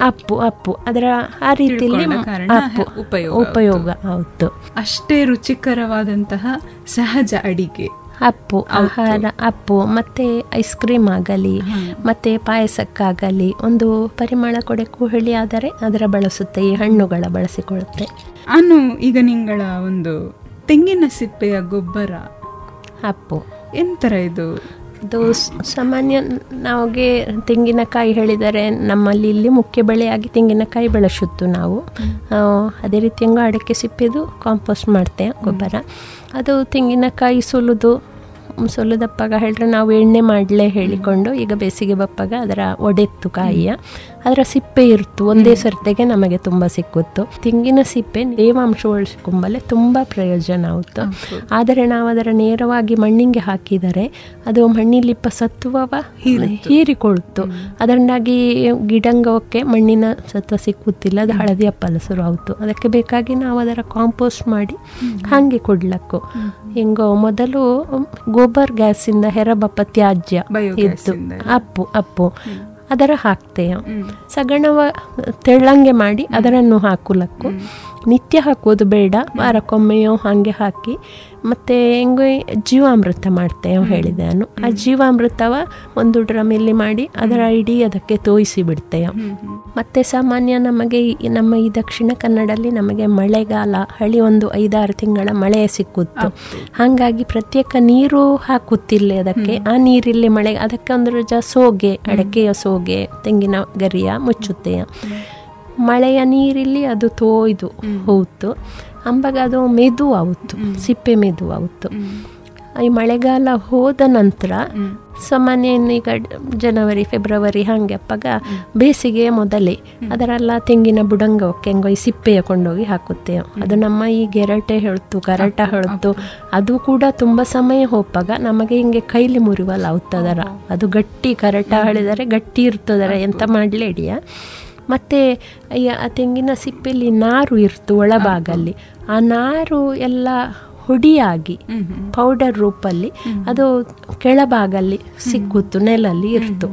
[SPEAKER 5] ಅಪ್ಪು ಅಪ್ಪು. ಅದರ ಆ ರೀತಿಯಲ್ಲಿ ಅಪ್ಪು.
[SPEAKER 4] ಉಪಯೋಗ
[SPEAKER 5] ಉಪಯೋಗ ಹೌದು.
[SPEAKER 4] ಅಷ್ಟೇ ರುಚಿಕರವಾದಂತಹ ಸಹಜ ಅಡಿಗೆ.
[SPEAKER 5] ಅಪ್ಪು ಆಹಾರ ಅಪ್ಪು ಮತ್ತೆ ಐಸ್ ಕ್ರೀಮ್ ಆಗಲಿ ಮತ್ತೆ ಪಾಯಸಕ್ಕಾಗಲಿ ಒಂದು ಪರಿಮಳ ಕೊಡೆ ಕುಹಳಿ ಆದರೆ ಅದರ ಬಳಸುತ್ತೆ ಈ ಹಣ್ಣುಗಳ ಬಳಸಿಕೊಳ್ಳುತ್ತೆ.
[SPEAKER 4] ಅನ್ನು ಈಗ ನಿಂಗಳ ಒಂದು ತೆಂಗಿನ ಸಿಪ್ಪೆಯ ಗೊಬ್ಬರ.
[SPEAKER 5] ಅಪ್ಪು.
[SPEAKER 4] ಎಂತರ ಇದು?
[SPEAKER 5] ಇದು ಸಾಮಾನ್ಯ ನಮಗೆ ತೆಂಗಿನಕಾಯಿ ಹೇಳಿದರೆ ನಮ್ಮಲ್ಲಿ ಇಲ್ಲಿ ಮುಖ್ಯ ಬೆಳೆಯಾಗಿ ತೆಂಗಿನಕಾಯಿ ಬೆಳೆಸುತ್ತು ನಾವು. ಅದೇ ರೀತಿ ಅಡಕೆ ಸಿಪ್ಪೆದು ಕಾಂಪೋಸ್ಟ್ ಮಾಡ್ತೇವೆ ಗೊಬ್ಬರ. ಅದು ತೆಂಗಿನಕಾಯಿ ಸುಲಿದು ಸುಲಿದಪ್ಪಾಗ ಹೇಳಿದ್ರೆ ನಾವು ಎಣ್ಣೆ ಮಾಡಲೇ ಹೇಳಿಕೊಂಡು ಈಗ ಬೇಸಿಗೆ ಬಪ್ಪಾಗ ಅದರ ಒಡೆತ್ತು ಕಾಯಿಯ. ಅದರ ಸಿಪ್ಪೆ ಇರ್ತು ಒಂದೇ ಸರ್ತೆಗೆ ನಮಗೆ ತುಂಬ ಸಿಕ್ಕುತ್ತು. ತೆಂಗಿನ ಸಿಪ್ಪೆ ತೇವಾಂಶ ಉಳಿಸಿಕೊಂಬಲೆ ತುಂಬ ಪ್ರಯೋಜನ ಆಯಿತು ಆದರೆ ನಾವು ಅದರ ನೇರವಾಗಿ ಮಣ್ಣಿಗೆ ಹಾಕಿದರೆ ಅದು ಮಣ್ಣಿಲಿಪ್ಪ ಸತ್ವವ ಹೀರಿಕೊಳ್ತು. ಅದರಿಂದಾಗಿ ಗಿಡಂಗಕ್ಕೆ ಮಣ್ಣಿನ ಸತ್ವ ಸಿಕ್ಕುತ್ತಿಲ್ಲ ಅದು ಹಳದಿ ಅಪ್ಪಲ ಶುರು ಆಯಿತು ಅದಕ್ಕೆ ಬೇಕಾಗಿ ನಾವು ಅದರ ಕಾಂಪೋಸ್ಟ್ ಮಾಡಿ ಹಾಗೆ ಕೊಡ್ಲಕ್ಕು. ಹೆಂಗೋ ಮೊದಲು ಗೋಬರ್ ಗ್ಯಾಸಿಂದ ಹೆರಬಪ್ಪ ತ್ಯಾಜ್ಯ
[SPEAKER 4] ಇತ್ತು.
[SPEAKER 5] ಅಪ್ಪು ಅಪ್ಪು. ಅದರ ಹಾಕ್ತೇವೆ ಸಗಣವ ತೆಳ್ಳಂಗೆ ಮಾಡಿ ಅದರನ್ನು ಹಾಕುಲಕ್ಕು ನಿತ್ಯ ಹಾಕೋದು ಬೇಡ. ವಾರಕ್ಕೊಮ್ಮೆಯೋ ಹಾಗೆ ಹಾಕಿ. ಮತ್ತು ಹೆಂಗೋ ಜೀವಾಮೃತ ಮಾಡ್ತೇವೆ ಹೇಳಿದೆ ನಾನು. ಆ ಜೀವಾಮೃತವ ಒಂದು ಡ್ರಮಲ್ಲಿ ಮಾಡಿ ಅದರ ಇಡೀ ಅದಕ್ಕೆ ತೋಯಿಸಿ ಬಿಡ್ತೇವೆ ಮತ್ತೆ ಸಾಮಾನ್ಯ ನಮಗೆ ಈ- ನಮ್ಮ ಈ ದಕ್ಷಿಣ ಕನ್ನಡಲ್ಲಿ ನಮಗೆ ಮಳೆಗಾಲ ಹಳಿ ಒಂದು ಐದಾರು ತಿಂಗಳ ಮಳೆ ಸಿಕ್ಕುತ್ತೆ. ಹಾಗಾಗಿ ಪ್ರತ್ಯೇಕ ನೀರು ಹಾಕುತ್ತಿಲ್ಲ ಅದಕ್ಕೆ. ಆ ನೀರಿಲ್ಲಿ ಮಳೆ ಅದಕ್ಕೆ ಒಂದು ರಜ ಸೋಗೆ ಅಡಕೆಯ ಸೋಗೆ ತೆಂಗಿನ ಗರಿಯ ಮುಚ್ಚುತ್ತೆಯ ಮಳೆಯ ನೀರಿಲ್ಲಿ ಅದು ತೋಯ್ದು ಹೋಯ್ತು. ಅಂಬಾಗ ಅದು ಮೆದು ಆವತ್ತು ಸಿಪ್ಪೆ ಮೆದು ಆವತ್ತು ಈ ಮಳೆಗಾಲ ಹೋದ ನಂತರ ಸಾಮಾನ್ಯ ಈಗ ಜನವರಿ ಫೆಬ್ರವರಿ ಹಾಗೆ ಅಪ್ಪಾಗ ಬೇಸಿಗೆ ಮೊದಲೇ ಅದರೆಲ್ಲ ತೆಂಗಿನ ಬುಡಂಗಕ್ಕೆ ಹೆಂಗೋ ಈ ಸಿಪ್ಪೆಯ ಕೊಂಡೋಗಿ ಹಾಕುತ್ತೆ ಅದು ನಮ್ಮ ಈ ಗೆರಟೆ ಹೇಳ್ತು ಕರಟ ಹೇಳ್ತು. ಅದು ಕೂಡ ತುಂಬ ಸಮಯ ಹೋಪಾಗ ನಮಗೆ ಹಿಂಗೆ ಕೈಲಿ ಮುರಿವಲ್ಲ ಅವತ್ತದರ ಅದು ಗಟ್ಟಿ ಕರಟ ಹೇಳಿದರೆ ಗಟ್ಟಿ ಇರ್ತದರ ಎಂತ ಮಾಡಲೇಡಿಯ ಮತ್ತು ಆ ತೆಂಗಿನ ಸಿಪ್ಪೆಯಲ್ಲಿ ನಾರು ಇರ್ತು ಒಳಭಾಗಲ್ಲಿ. ಆ ನಾರು ಎಲ್ಲ ಹುಡಿಯಾಗಿ ಪೌಡರ್ ರೂಪಲ್ಲಿ ಅದು ಕೆಳಭಾಗಲ್ಲಿ ಸಿಕ್ಕುತ್ತು ನೆಲಲ್ಲಿ ಇರ್ತು.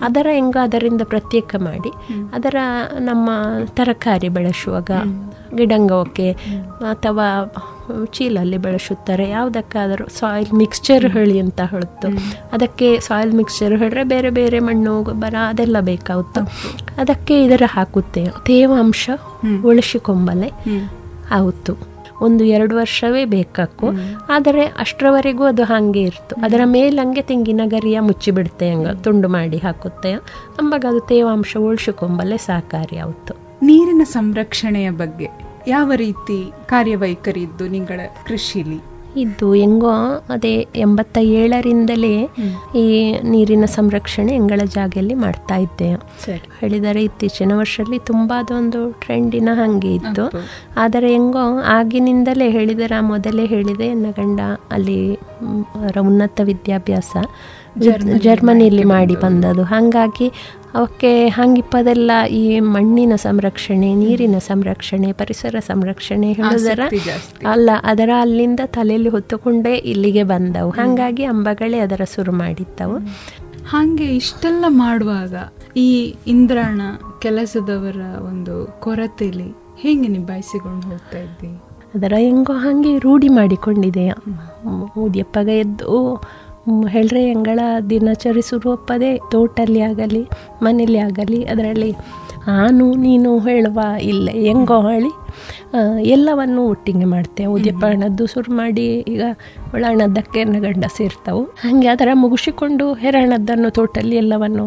[SPEAKER 5] ಅದರ ಹೆಂಗ ಅದರಿಂದ ಪ್ರತ್ಯೇಕ ಮಾಡಿ ಅದರ ನಮ್ಮ ತರಕಾರಿ ಬೆಳೆಸುವಾಗ ಗಿಡಂಗವಕ್ಕೆ ಅಥವಾ ಚೀಲಲ್ಲಿ ಬೆಳೆಸುತ್ತಾರೆ. ಯಾವುದಕ್ಕಾದರೂ ಸಾಯಿಲ್ ಮಿಕ್ಸ್ಚರ್ ಹೇಳಿ ಅಂತ ಹೇಳುತ್ತೆ ಅದಕ್ಕೆ ಸಾಯಿಲ್ ಮಿಕ್ಸ್ಚರ್ ಹೇಳಿದ್ರೆ ಬೇರೆ ಬೇರೆ ಮಣ್ಣು ಗೊಬ್ಬರ ಅದೆಲ್ಲ ಬೇಕಾಗುತ್ತೆ. ಅದಕ್ಕೆ ಇದರ ಹಾಕುತ್ತೆ. ತೇವಾಂಶ ಉಳಿಸಿಕೊಂಬಲೆ ಆಯಿತು ಒಂದು ಎರಡು ವರ್ಷವೇ ಬೇಕಾಕು ಆದರೆ ಅಷ್ಟರವರೆಗೂ ಅದು ಹಾಗೆ ಇರ್ತು. ಅದರ ಮೇಲೆ ಹಂಗೆ ತೆಂಗಿನ ಗರಿಯ ಮುಚ್ಚಿಬಿಡ್ತೆ ಹಂಗ ತುಂಡು ಮಾಡಿ ಹಾಕುತ್ತೆ. ಅಂಬಾಗ ಅದು ತೇವಾಂಶ ಉಳಿಸಿಕೊಂಬಲೆ ಸಹಕಾರಿ ಆವತ್ತು.
[SPEAKER 4] ನೀರಿನ ಸಂರಕ್ಷಣೆಯ ಬಗ್ಗೆ ಯಾವ ರೀತಿ ಕಾರ್ಯವೈಖರಿ ಇದ್ದು ನಿಗಳ ಕೃಷಿಲಿ?
[SPEAKER 5] ಇದ್ದು ಹೆಂಗೋ ಅದೇ ಎಂಬತ್ತ ಏಳರಿಂದಲೇ ಈ ನೀರಿನ ಸಂರಕ್ಷಣೆ ಎಂಗಳ ಜಾಗೆಯಲ್ಲಿ ಮಾಡ್ತಾ ಇದ್ದೆ. ಹೇಳಿದರೆ ಇತ್ತೀಚಿನ ವರ್ಷದಲ್ಲಿ ತುಂಬ ಅದೊಂದು ಟ್ರೆಂಡಿನ ಹಾಗೆ ಇತ್ತು. ಆದರೆ ಹೆಂಗೋ ಆಗಿನಿಂದಲೇ ಹೇಳಿದರೆ ಮೊದಲೇ ಹೇಳಿದೆ ನನ್ನ ಗಂಡ ಅಲ್ಲಿ ಅವರ ಉನ್ನತ ವಿದ್ಯಾಭ್ಯಾಸ ಜರ್ಮನಿಯಲ್ಲಿ ಮಾಡಿ ಬಂದದು ಹಾಗಾಗಿ ಅವಕ್ಕೆ ಹಂಗಿಪ್ಪದೆಲ್ಲ ಈ ಮಣ್ಣಿನ ಸಂರಕ್ಷಣೆ ನೀರಿನ ಸಂರಕ್ಷಣೆ ಪರಿಸರ ಸಂರಕ್ಷಣೆ ಹೇಳೋದರ ಅಲ್ಲ ಅದರ ಅಲ್ಲಿಂದ ತಲೆಯಲ್ಲಿ ಹೊತ್ತುಕೊಂಡೇ ಇಲ್ಲಿಗೆ ಬಂದವು. ಹಾಗಾಗಿ ಅಂಬಗಳೇ ಅದರ ಶುರು ಮಾಡಿದ್ದವು.
[SPEAKER 4] ಹಾಗೆ ಇಷ್ಟೆಲ್ಲ ಮಾಡುವಾಗ ಈ ಇಂದ್ರಾಣ ಕೆಲಸದವರ ಒಂದು ಕೊರತೆಯಲ್ಲಿ ಹೇಗೆ ನಿಭಾಯಿಸಿಕೊಂಡು ಹೋಗ್ತಾ ಇದ್ದಿ?
[SPEAKER 5] ಅದರ ಹೆಂಗೋ ಹಾಗೆ ರೂಢಿ ಮಾಡಿಕೊಂಡಿದೆಯ. ಊದಿಯಪ್ಪಗ ಎದ್ದು ಹೇಳ್ರೆ ಎಂಗಳ ದಿನಚರಿ ಶುರುವಪ್ಪದೇ ತೋಟಲ್ಲಿ ಆಗಲಿ ಮನೇಲಿ ಆಗಲಿ ಅದರಲ್ಲಿ ಆನು ನೀನು ಹೇಳುವ ಇಲ್ಲ ಹೆಂಗೋ ಹೇಳಿ ಎಲ್ಲವನ್ನು ಒಟ್ಟಿಗೆ ಮಾಡ್ತೇವೆ. ಉದ್ಯಪ್ಪ ಹಣದ್ದು ಶುರು ಮಾಡಿ ಈಗ ಒಳಹಣದ್ದಕ್ಕೆ ಗಂಡ ಸೇರ್ತಾವು. ಹಾಗೆ ಅದರ ಮುಗಿಸಿಕೊಂಡು ಹೆರಣದ್ದನ್ನು ತೋಟಲ್ಲಿ ಎಲ್ಲವನ್ನು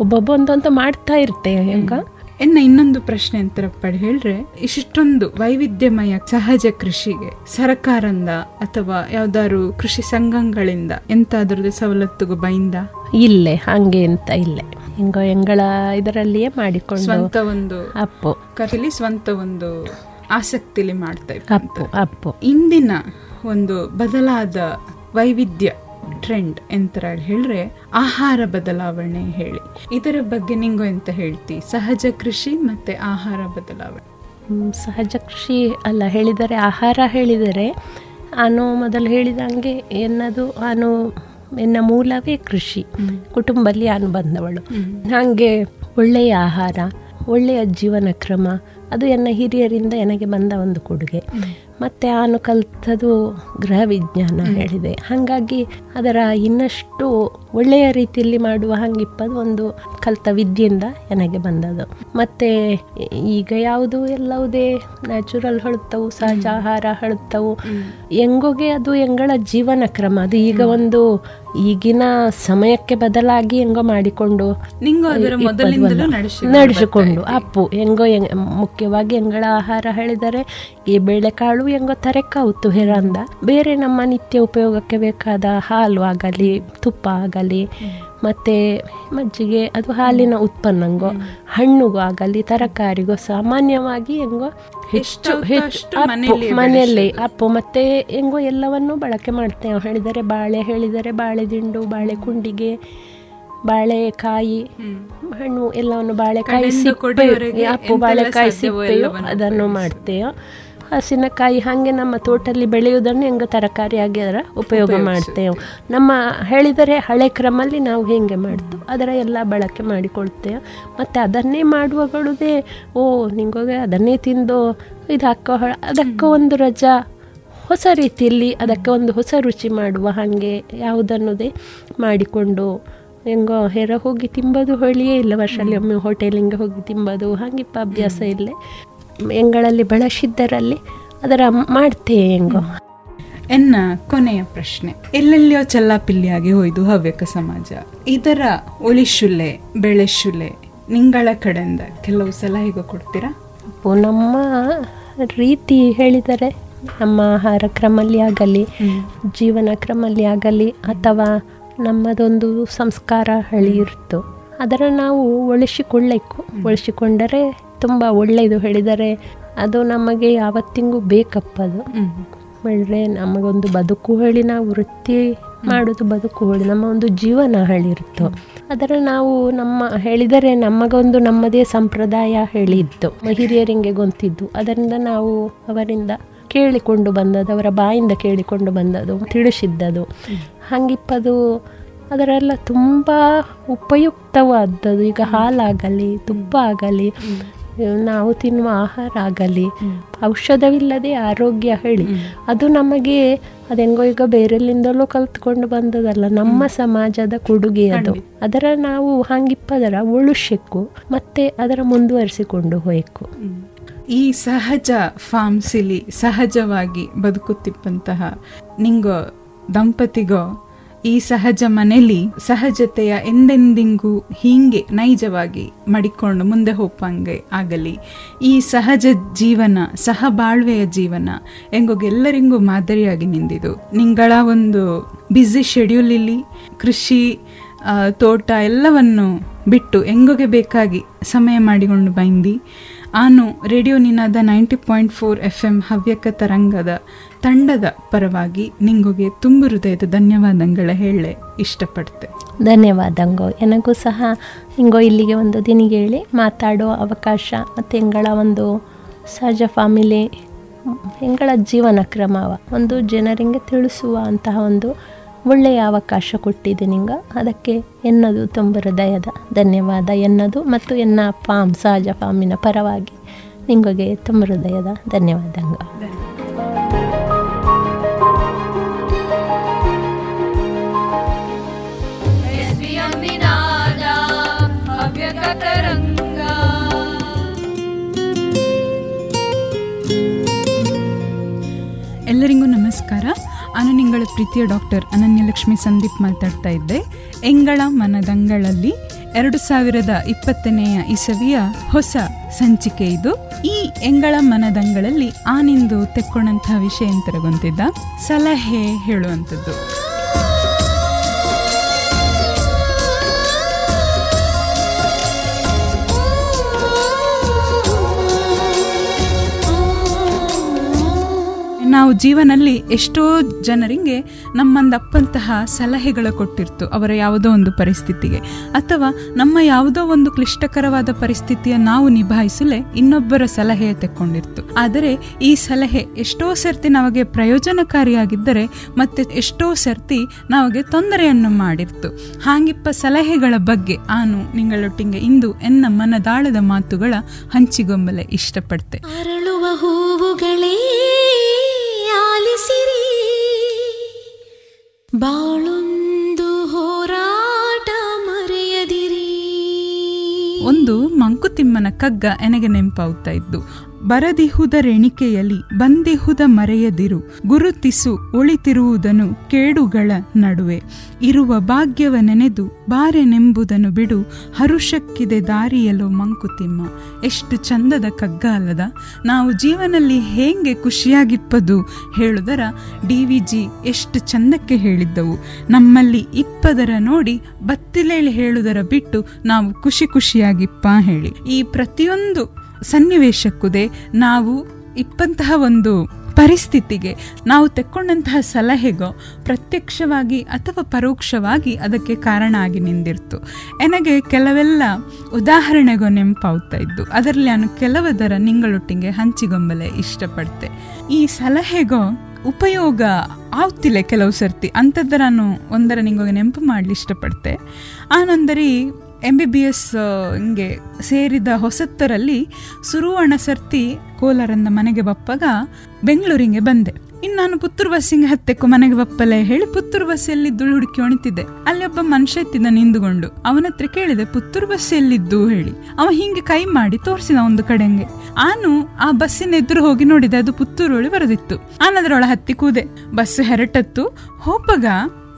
[SPEAKER 5] ಒಬ್ಬೊಬ್ಬ ಒಂದೊಂದು ಮಾಡ್ತಾ ಇರ್ತೇವೆ ಹೆಂಗ?
[SPEAKER 4] ಎನ್ನ ಇನ್ನೊಂದು ಪ್ರಶ್ನೆ ಅಂತ ಪಡಿ ಹೇಳ್ರೆ ಇಷ್ಟೊಂದು ವೈವಿಧ್ಯಮಯ ಸಹಜ ಕೃಷಿಗೆ ಸರಕಾರದಿಂದ ಅಥವಾ ಯಾವ್ದಾದ್ರು ಕೃಷಿ ಸಂಘಗಳಿಂದ ಎಂತಾದ್ರದ್ದು ಸವಲತ್ತುಗೂ ಬೈಂದ?
[SPEAKER 5] ಇಲ್ಲೇ ಹಾಗೆ ಅಂತ ಇಲ್ಲೇ. ಹೆಂಗೋ ಹೆಂಗಳ ಇದರಲ್ಲಿಯೇ ಮಾಡಿಕೊಂಡು
[SPEAKER 4] ಸ್ವಂತ ಒಂದು
[SPEAKER 5] ಅಪ್ಪು.
[SPEAKER 4] ಕಥೆಲಿ ಸ್ವಂತ ಒಂದು ಆಸಕ್ತಿಲಿ ಮಾಡ್ತಾ
[SPEAKER 5] ಅಪ್ಪು ಅಪ್ಪು.
[SPEAKER 4] ಇಂದಿನ ಒಂದು ಬದಲಾದ ವೈವಿಧ್ಯ ಟ್ರೆಂಡ್ ಎಂತ ಹೇಳಿದ್ರೆ ಆಹಾರ ಬದಲಾವಣೆ ಹೇಳಿ. ಇದರ ಬಗ್ಗೆ ನಿಂಗು ಎಂತ ಹೇಳ್ತಿ? ಸಹಜ ಕೃಷಿ ಮತ್ತೆ ಆಹಾರ ಬದಲಾವಣೆ.
[SPEAKER 5] ಸಹಜ ಕೃಷಿ ಅಲ್ಲ ಹೇಳಿದರೆ ಆಹಾರ ಹೇಳಿದರೆ ನಾನು ಮೊದಲು ಹೇಳಿದಂಗೆ ಎನ್ನದು ನಾನು ಎನ್ನ ಮೂಲವೇ ಕೃಷಿ. ಕುಟುಂಬದಲ್ಲಿ ನಾನು ಬಂದವಳು. ಹಾಗೆ ಒಳ್ಳೆಯ ಆಹಾರ ಒಳ್ಳೆಯ ಜೀವನ ಕ್ರಮ ಅದು ಎನ್ನ ಹಿರಿಯರಿಂದ ನನಗೆ ಬಂದ ಒಂದು ಕೊಡುಗೆ. ಮತ್ತು ನಾನು ಕಲ್ತದು ಗೃಹ ವಿಜ್ಞಾನ ಹೇಳಿದೆ. ಹಾಗಾಗಿ ಅದರ ಇನ್ನಷ್ಟು ಒಳ್ಳೆಯ ರೀತಿಯಲ್ಲಿ ಮಾಡುವ ಹಂಗಿಪ್ಪದು ಒಂದು ಕಲ್ತ ವಿದ್ಯೆಯಿಂದ ನನಗೆ ಬಂದದು ಮತ್ತು ಈಗ ಯಾವುದು ಎಲ್ಲವುದೇ ನ್ಯಾಚುರಲ್ ಹೊಳುತ್ತವು ಸಹಜ ಆಹಾರ ಹೊಳುತ್ತವು ಹೆಂಗೋಗೆ ಅದು ಹೆಂಗಳ ಜೀವನ ಕ್ರಮ. ಅದು ಈಗ ಒಂದು ಈಗಿನ ಸಮಯಕ್ಕೆ ಬದಲಾಗಿ ಹೆಂಗೋ ಮಾಡಿಕೊಂಡು.
[SPEAKER 4] ನಡೆಸಿಕೊಂಡು
[SPEAKER 5] ಅಪ್ಪು. ಹೆಂಗ್- ಮುಖ್ಯವಾಗಿ ಹೆಂಗಳ ಆಹಾರ ಹೇಳಿದರೆ ಈ ಬೇಳೆಕಾಳು ಹೆಂಗೋ ಉತ್ತು ಹೆರಂದ ಬೇರೆ ನಮ್ಮ ನಿತ್ಯ ಉಪಯೋಗಕ್ಕೆ ಬೇಕಾದ ಹಾಲು ಆಗಲಿ ತುಪ್ಪ ಆಗಲಿ ಮತ್ತೆ ಮಜ್ಜಿಗೆ ಅದು ಹಾಲಿನ ಉತ್ಪನ್ನಂಗೋ ಹಣ್ಣುಗೂ ಆಗಲಿ ತರಕಾರಿಗೋ ಸಾಮಾನ್ಯವಾಗಿ ಹೆಂಗೋ ಹೆಚ್ಚು ಹೆಚ್ಚು ಮನೆಯಲ್ಲಿ. ಅಪ್ಪು ಮತ್ತೆ ಹೆಂಗೋ ಎಲ್ಲವನ್ನೂ ಬಳಕೆ ಮಾಡ್ತೇವೆ. ಹೇಳಿದರೆ ಬಾಳೆ ಹೇಳಿದರೆ ಬಾಳೆ ದಿಂಡು ಬಾಳೆ ಕುಂಡಿಗೆ ಬಾಳೆಕಾಯಿ ಹಣ್ಣು ಎಲ್ಲವನ್ನು ಬಾಳೆಕಾಯಿ ಸಿಪ್ಪೆ ಅಪ್ಪು ಬಾಳೆಕಾಯಿ ಸಿಪ್ಪೆಯು ಅದನ್ನು ಮಾಡ್ತೇವೆ. ಹಸಿನಕಾಯಿ ಹಾಗೆ ನಮ್ಮ ತೋಟಲ್ಲಿ ಬೆಳೆಯುವುದನ್ನು ಹೆಂಗೆ ತರಕಾರಿಯಾಗಿ ಅದರ ಉಪಯೋಗ ಮಾಡ್ತೇವೆ. ನಮ್ಮ ಹೇಳಿದರೆ ಹಳೆ ಕ್ರಮಲ್ಲಿ ನಾವು ಹೇಗೆ ಮಾಡ್ತೇವೆ ಅದರ ಎಲ್ಲ ಬಳಕೆ ಮಾಡಿಕೊಳ್ತೇವೆ. ಮತ್ತು ಅದನ್ನೇ ಮಾಡುವಗಳುದೇ ಓ ನಿಂಗೋಗೆ ಅದನ್ನೇ ತಿಂದು ಇದು ಹಾಕೋ ಅದಕ್ಕೆ ಒಂದು ರಜಾ. ಹೊಸ ರೀತಿಯಲ್ಲಿ ಅದಕ್ಕೆ ಒಂದು ಹೊಸ ರುಚಿ ಮಾಡುವ ಹಾಗೆ ಯಾವುದನ್ನೋದೇ ಮಾಡಿಕೊಂಡು ಹೆಂಗೋ ಹೆರ ಹೋಗಿ ತಿಂಬೋದು ಹೊಳಿಯೇ ಇಲ್ಲ ವರ್ಷದಲ್ಲಿ ಒಮ್ಮೆ ಹೋಟೆಲಿಂಗೆ ಹೋಗಿ ತಿಂಬೋದು ಹಾಗಿಪ್ಪ ಅಭ್ಯಾಸ ಇಲ್ಲೇ. ಎಂಗಳಲ್ಲಿ ಬಳಸಿದ್ದರಲ್ಲಿ ಅದರ ಮಾಡ್ತೇ ಹೆಂಗೋ.
[SPEAKER 4] ಎನ್ನ ಕೊನೆಯ ಪ್ರಶ್ನೆ. ಎಲ್ಲೆಲ್ಲಿಯೋ ಚಲ್ಲಾಪಿಲ್ಲಿಯಾಗಿ ಹೋಯ್ದು ಹವ್ಯಕ ಸಮಾಜ. ಇದರ ಉಳಿಶುಲೆ ಬೆಳೆಶುಲೆ ನಿಂಗಳ ಕಡೆಯಿಂದ ಕೆಲವು ಸಲಹೆಗೂ ಕೊಡ್ತೀರಾ?
[SPEAKER 5] ಅಪ್ಪು ನಮ್ಮ ರೀತಿ ಹೇಳಿದರೆ ನಮ್ಮ ಆಹಾರ ಕ್ರಮಲ್ಲಿ ಆಗಲಿ ಜೀವನ ಕ್ರಮಲ್ಲಿ ಆಗಲಿ ಅಥವಾ ನಮ್ಮದೊಂದು ಸಂಸ್ಕಾರ ಹಳಿ ಇರ್ತು. ಅದರ ನಾವು ಉಳಿಸಿಕೊಳ್ಳಬೇಕು ಉಳಿಸಿಕೊಂಡರೆ ತುಂಬ ಒಳ್ಳೆಯದು ಹೇಳಿದರೆ ಅದು ನಮಗೆ ಯಾವತ್ತಿಗೂ ಬೇಕಪ್ಪದು. ಬೆಳ್ರೆ ನಮಗೊಂದು ಬದುಕು ಹೇಳಿ ನಾವು ವೃತ್ತಿ ಮಾಡೋದು ಬದುಕು ಹೇಳಿ ನಮ್ಮ ಒಂದು ಜೀವನ ಹೇಳಿರ್ತು ಅದರ ನಾವು ನಮ್ಮ ಹೇಳಿದರೆ ನಮಗೊಂದು ನಮ್ಮದೇ ಸಂಪ್ರದಾಯ ಹೇಳಿದ್ದು ಹಿರಿಯರಿಗೆ ಗೊಂತಿದ್ದು. ಅದರಿಂದ ನಾವು ಅವರಿಂದ ಕೇಳಿಕೊಂಡು ಬಂದದ್ದು ಅವರ ಬಾಯಿಂದ ಕೇಳಿಕೊಂಡು ಬಂದದ್ದು ತಿಳಿಸಿದ್ದದು. ಹಂಗಿಪ್ಪದು ಅದರೆಲ್ಲ ತುಂಬ ಉಪಯುಕ್ತವಾದದ್ದು. ಈಗ ಹಾಲಾಗಲಿ ತುಪ್ಪ ಆಗಲಿ ನಾವು ತಿನ್ನುವ ಆಹಾರ ಆಗಲಿ ಔಷಧವಿಲ್ಲದೆ ಆರೋಗ್ಯ ಹೇಳಿ ಅದು ನಮಗೆ ಅದೆಂಗೋ ಈಗ ಬೇರೆಲ್ಲಿಂದಲೂ ಕಲ್ತ್ಕೊಂಡು ಬಂದದಲ್ಲ ನಮ್ಮ ಸಮಾಜದ ಕೊಡುಗೆ ಅದು. ಅದರ ನಾವು ಹಂಗಿಪ್ಪದರ ಉಳುಶಕ್ಕು ಮತ್ತೆ ಅದರ ಮುಂದುವರಿಸಿಕೊಂಡು ಹೋಯ್ಕು.
[SPEAKER 4] ಈ ಸಹಜ ಫಾರ್ಮ್ಸಿಲಿ ಸಹಜವಾಗಿ ಬದುಕುತ್ತಿಪ್ಪಂತಹ ನಿಂಗೋ ದಂಪತಿಗೋ ಈ ಸಹಜ ಮನೆಯಲ್ಲಿ ಸಹಜತೆಯ ಎಂದೆಂದಿಗೂ ಹೀಗೆ ನೈಜವಾಗಿ ಮಡಿಕೊಂಡು ಮುಂದೆ ಹೋಗಂಗೆ ಆಗಲಿ. ಈ ಸಹಜ ಜೀವನ ಸಹಬಾಳ್ವೆಯ ಜೀವನ ಹೆಂಗೋಗೆಲ್ಲರಿಗೂ ಮಾದರಿಯಾಗಿ ನಿಂದಿದು. ನಿಂಗಳ ಒಂದು ಬ್ಯುಸಿ ಶೆಡ್ಯೂಲಲ್ಲಿ ಕೃಷಿ ತೋಟ ಎಲ್ಲವನ್ನು ಬಿಟ್ಟು ಎಂಗೋಗೆ ಬೇಕಾಗಿ ಸಮಯ ಮಾಡಿಕೊಂಡು ಬಂದು. ಆನು radio Ninada ninety point four F M Havyaka ತರಂಗದ ತಂಡದ ಪರವಾಗಿ ನಿಂಗೊಗೆ ತುಂಬ ಹೃದಯದ ಧನ್ಯವಾದಗಳ ಹೇಳೆ ಇಷ್ಟಪಡ್ತೆ.
[SPEAKER 5] ಧನ್ಯವಾದಂಗೋ ನನಗೂ ಸಹ ಹಿಂಗೋ ಇಲ್ಲಿಗೆ ಒಂದು ದಿನಿಗೆ ಹೇಳಿ ಮಾತಾಡೋ ಅವಕಾಶ ಮತ್ತು ಹೆಂಗಳ ಒಂದು ಸಹಜ ಫ್ಯಾಮಿಲಿ ಹೆಂಗಳ ಜೀವನ ಕ್ರಮವ ಒಂದು ಜನರಿಗೆ ತಿಳಿಸುವ ಅಂತಹ ಒಂದು ಒಳ್ಳೆಯ ಅವಕಾಶ ಕೊಟ್ಟಿದೆ ನಿಂಗ. ಅದಕ್ಕೆ ಎನ್ನದು ತುಂಬ ಹೃದಯದ ಧನ್ಯವಾದ. ಎನ್ನದು ಮತ್ತು ಎನ್ನ ಫಾಮ್ ಸಹಜ ಫಾಮಿನ ಪರವಾಗಿ ನಿಂಗೊಗೆ ತುಂಬ ಹೃದಯದ ಧನ್ಯವಾದಂಗ
[SPEAKER 4] ಎಲ್ಲರಿಗೂ ನಮಸ್ಕಾರ. ನಾನು ನಿಂಗಳ ಪ್ರೀತಿಯ ಡಾಕ್ಟರ್ ಅನನ್ಯಲಕ್ಷ್ಮಿ ಸಂದೀಪ್ ಮಾತಾಡ್ತಾ ಇದ್ದೆ. ಎಂಗಳ ಮನದಂಗಳಲ್ಲಿ ಎರಡು ಸಾವಿರದ ಇಪ್ಪತ್ತನೆಯ ಇಸವಿಯ ಹೊಸ ಸಂಚಿಕೆ ಇದು. ಈ ಎಂಗಳ ಮನದಂಗಳಲ್ಲಿ ಆನಿಂದು ತೆಕ್ಕೊಂಡಂತಹ ವಿಷಯ ಅಂತರಗೊಂತಿದ್ದ ಸಲಹೆ ಹೇಳುವಂಥದ್ದು. ನಾವು ಜೀವನಲ್ಲಿ ಎಷ್ಟೋ ಜನರಿಗೆ ನಮ್ಮಂದಪ್ಪಂತಹ ಸಲಹೆಗಳು ಕೊಟ್ಟಿರ್ತು ಅವರ ಯಾವುದೋ ಒಂದು ಪರಿಸ್ಥಿತಿಗೆ. ಅಥವಾ ನಮ್ಮ ಯಾವುದೋ ಒಂದು ಕ್ಲಿಷ್ಟಕರವಾದ ಪರಿಸ್ಥಿತಿಯ ನಾವು ನಿಭಾಯಿಸಲೇ ಇನ್ನೊಬ್ಬರ ಸಲಹೆ ತೆಕ್ಕೊಂಡಿರ್ತು. ಆದರೆ ಈ ಸಲಹೆ ಎಷ್ಟೋ ಸರ್ತಿ ನಮಗೆ ಪ್ರಯೋಜನಕಾರಿಯಾಗಿದ್ದರೆ ಮತ್ತೆ ಎಷ್ಟೋ ಸರ್ತಿ ನಮಗೆ ತೊಂದರೆಯನ್ನು ಮಾಡಿರ್ತು. ಹಾಂಗಿಪ್ಪ ಸಲಹೆಗಳ ಬಗ್ಗೆ ಆನು ನಿಂಗಳೊಟ್ಟಿಗೆ ಇಂದು ಎನ್ನ ಮನದಾಳದ ಮಾತುಗಳ ಹಂಚಿಗೊಂಬಲೆ ಇಷ್ಟಪಡ್ತೆ.
[SPEAKER 6] ಅರಳುವ ಹೂವುಗಳೇ ಆಲಿಸಿರಿ ಬಾಳೊಂದು ಹೋರಾಟ ಮರೆಯದಿರಿ.
[SPEAKER 4] ಒಂದು ಮಂಕುತಿಮ್ಮನ ಕಗ್ಗ ಎನಗೆ ನೆನಪಾಗ್ತಾ ಇದ್ದು. ಬರದಿಹುದರೆಣಿಕೆಯಲ್ಲಿ ಬಂದಿಹುದ ಮರೆಯದಿರು, ಗುರುತಿಸು ಒಳಿತಿರುವುದನ್ನು ಕೇಡುಗಳ ನಡುವೆ. ಇರುವ ಭಾಗ್ಯವ ನೆನೆದು ಬಾರೆನೆಂಬುದನ್ನು ಬಿಡು, ಹರುಷಕ್ಕಿದೆ ದಾರಿಯಲು ಮಂಕುತಿಮ್ಮ. ಎಷ್ಟು ಚಂದದ ಕಗ್ಗ ಅಲ್ಲದ ನಾವು ಜೀವನದಲ್ಲಿ ಹೇಗೆ ಖುಷಿಯಾಗಿಪ್ಪದು ಹೇಳುದರ ಡಿ ವಿ ಜಿ ಎಷ್ಟು ಚಂದಕ್ಕೆ ಹೇಳಿದ್ದವು. ನಮ್ಮಲ್ಲಿ ಇಪ್ಪದರ ನೋಡಿ ಬತ್ತಿಲೇಳಿ ಹೇಳುದರ ಬಿಟ್ಟು ನಾವು ಖುಷಿ ಖುಷಿಯಾಗಿಪ್ಪ ಹೇಳಿ. ಈ ಪ್ರತಿಯೊಂದು ಸನ್ನಿವೇಶಕ್ಕುದೇ ನಾವು ಇಪ್ಪಂತಹ ಒಂದು ಪರಿಸ್ಥಿತಿಗೆ ನಾವು ತೆಕ್ಕೊಂಡಂತಹ ಸಲಹೆಗೋ ಪ್ರತ್ಯಕ್ಷವಾಗಿ ಅಥವಾ ಪರೋಕ್ಷವಾಗಿ ಅದಕ್ಕೆ ಕಾರಣ ಆಗಿ ನಿಂದಿರ್ತು. ನನಗೆ ಕೆಲವೆಲ್ಲ ಉದಾಹರಣೆಗೋ ನೆನಪಾಗ್ತಾ ಇದ್ದು, ಅದರಲ್ಲಿ ನಾನು ಕೆಲವದರ ನಿಂಗಳೊಟ್ಟಿಗೆ ಹಂಚಿಗೊಂಬಲೆ ಇಷ್ಟಪಡ್ತೆ. ಈ ಸಲಹೆಗೋ ಉಪಯೋಗ ಆಗ್ತಿಲ್ಲ ಕೆಲವು ಸರ್ತಿ. ಅಂಥದ್ದು ನಾನು ಒಂದರ ನಿಂಗೋಗಿ ನೆನಪು ಮಾಡಲಿ ಇಷ್ಟಪಡ್ತೆ. ಆನಂದರಿ ಎಂ ಬಿ ಬಿ ಎಸ್ ಹಿಂಗೆ ಸೇರಿದ ಹೊಸತ್ತರಲ್ಲಿ ಸುರುವಣ ಸರ್ತಿ ಕೋಲಾರಂದ ಮನೆಗೆ ಬಪ್ಪಾಗ ಬೆಂಗಳೂರಿಗೆ ಬಂದೆ. ಇನ್ನು ನಾನು ಪುತ್ತೂರು ಬಸ್ಸಿಗೆ ಹತ್ತಕ್ಕು ಮನೆಗೆ ಬಪ್ಪಲೆ ಹೇಳಿ ಪುತ್ತೂರು ಬಸ್ಸಲ್ಲಿ ದುಳು ಹುಡುಕಿ ಒಣಿತಿದ್ದೆ ಅಲ್ಲಿ ಒಬ್ಬ ಮನುಷ್ಯ ಇತ್ತಿದ್ದ ನಿಂದುಕೊಂಡು ಅವನ ಹತ್ರ ಕೇಳಿದೆ, ಪುತ್ತೂರು ಬಸ್ ಎಲ್ಲಿದ್ದು ಹೇಳಿ. ಅವ ಹಿಂಗೆ ಕೈ ಮಾಡಿ ತೋರಿಸಿದ ಒಂದು ಕಡೆಂಗೆ. ಆನು ಆ ಬಸ್ಸಿನ ಎದುರು ಹೋಗಿ ನೋಡಿದೆ, ಅದು ಪುತ್ತೂರು ಒಳಿ ಬರೆದಿತ್ತು. ಆನದ್ರೊಳ ಹತ್ತಿ ಕೂದೆ. ಬಸ್ ಹೆರಟತ್ತು. ಹೋಪಗ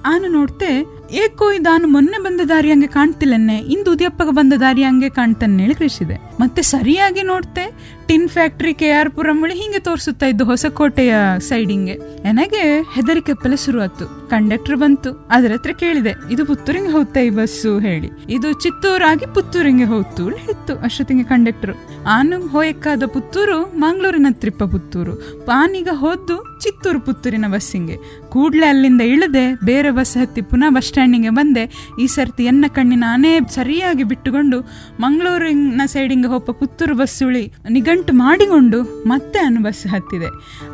[SPEAKER 4] ಆನು ನೋಡ್ತೆ ಏಕೋ ಇದಾನು ಮೊನ್ನೆ ಬಂದ ದಾರಿ ಹಂಗೆ ಕಾಣ್ತಿಲ್ಲನ್ನೆ ಇಂದು ಉದಿಯಪ್ಪಗ ಬಂದ ದಾರಿ ಹಂಗೆ ಕಾಣ್ತಾನೆ ಹೇಳಿ ಕೃಷಿದೆ ಮತ್ತೆ ಸರಿಯಾಗಿ ನೋಡ್ತೆ, tin factory K R Puram ಬಳಿ ಹಿಂಗೆ ತೋರಿಸುತ್ತಾ ಇದ್ದು ಹೊಸಕೋಟೆಯ ಸೈಡಿಂಗೆ. ನನಗೆ ಹೆದರಿಕೆ ಪೆಲೆ ಶುರುವಾತು ಕಂಡಕ್ಟರ್ ಬಂತು, ಅದ್ರ ಹತ್ರ ಕೇಳಿದೆ, ಇದು ಪುತ್ತೂರಿಗೆ ಹೋಗ್ತಾ ಈ ಬಸ್ಸು ಹೇಳಿ. ಇದು ಚಿತ್ತೂರಾಗಿ ಪುತ್ತೂರಿಗೆ ಹೋಗ್ತು ಹೇಳಿತ್ತು ಅಷ್ಟೊತ್ತಿಗೆ ಕಂಡಕ್ಟರ್. ಆನು ಹೋಯಕ್ಕಾದ ಪುತ್ತೂರು ಮಂಗಳೂರಿನ ತ್ರಿಪ್ಪ ಪುತ್ತೂರು. ಪಾನೀಗ ಹೋದ್ದು ಚಿತ್ತೂರು ಪುತ್ತೂರಿನ ಬಸ್ಸಿಂಗೆ. ಕೂಡ್ಲೆ ಅಲ್ಲಿಂದ ಇಳದೆ, ಬೇರೆ ಬಸ್ ಹತ್ತಿ ಪುನಃ ಬಸ್ ಸ್ಟ್ಯಾಂಡಿಗೆ ಬಂದೆ. ಈ ಸರ್ತಿ ಎನ್ನ ಕಣ್ಣಿ ನಾನೇ ಸರಿಯಾಗಿ ಬಿಟ್ಟುಕೊಂಡು ಮಂಗಳೂರಿನ ಸೈಡಿಂಗ್ ಹೋಪ ಪುತ್ತೂರು ಬಸ್ ಉಳಿ ನಿಗಂಟು ಮಾಡಿಕೊಂಡು ಮತ್ತೆ ಅನು ಬಸ್ ಹತ್ತಿದೆ.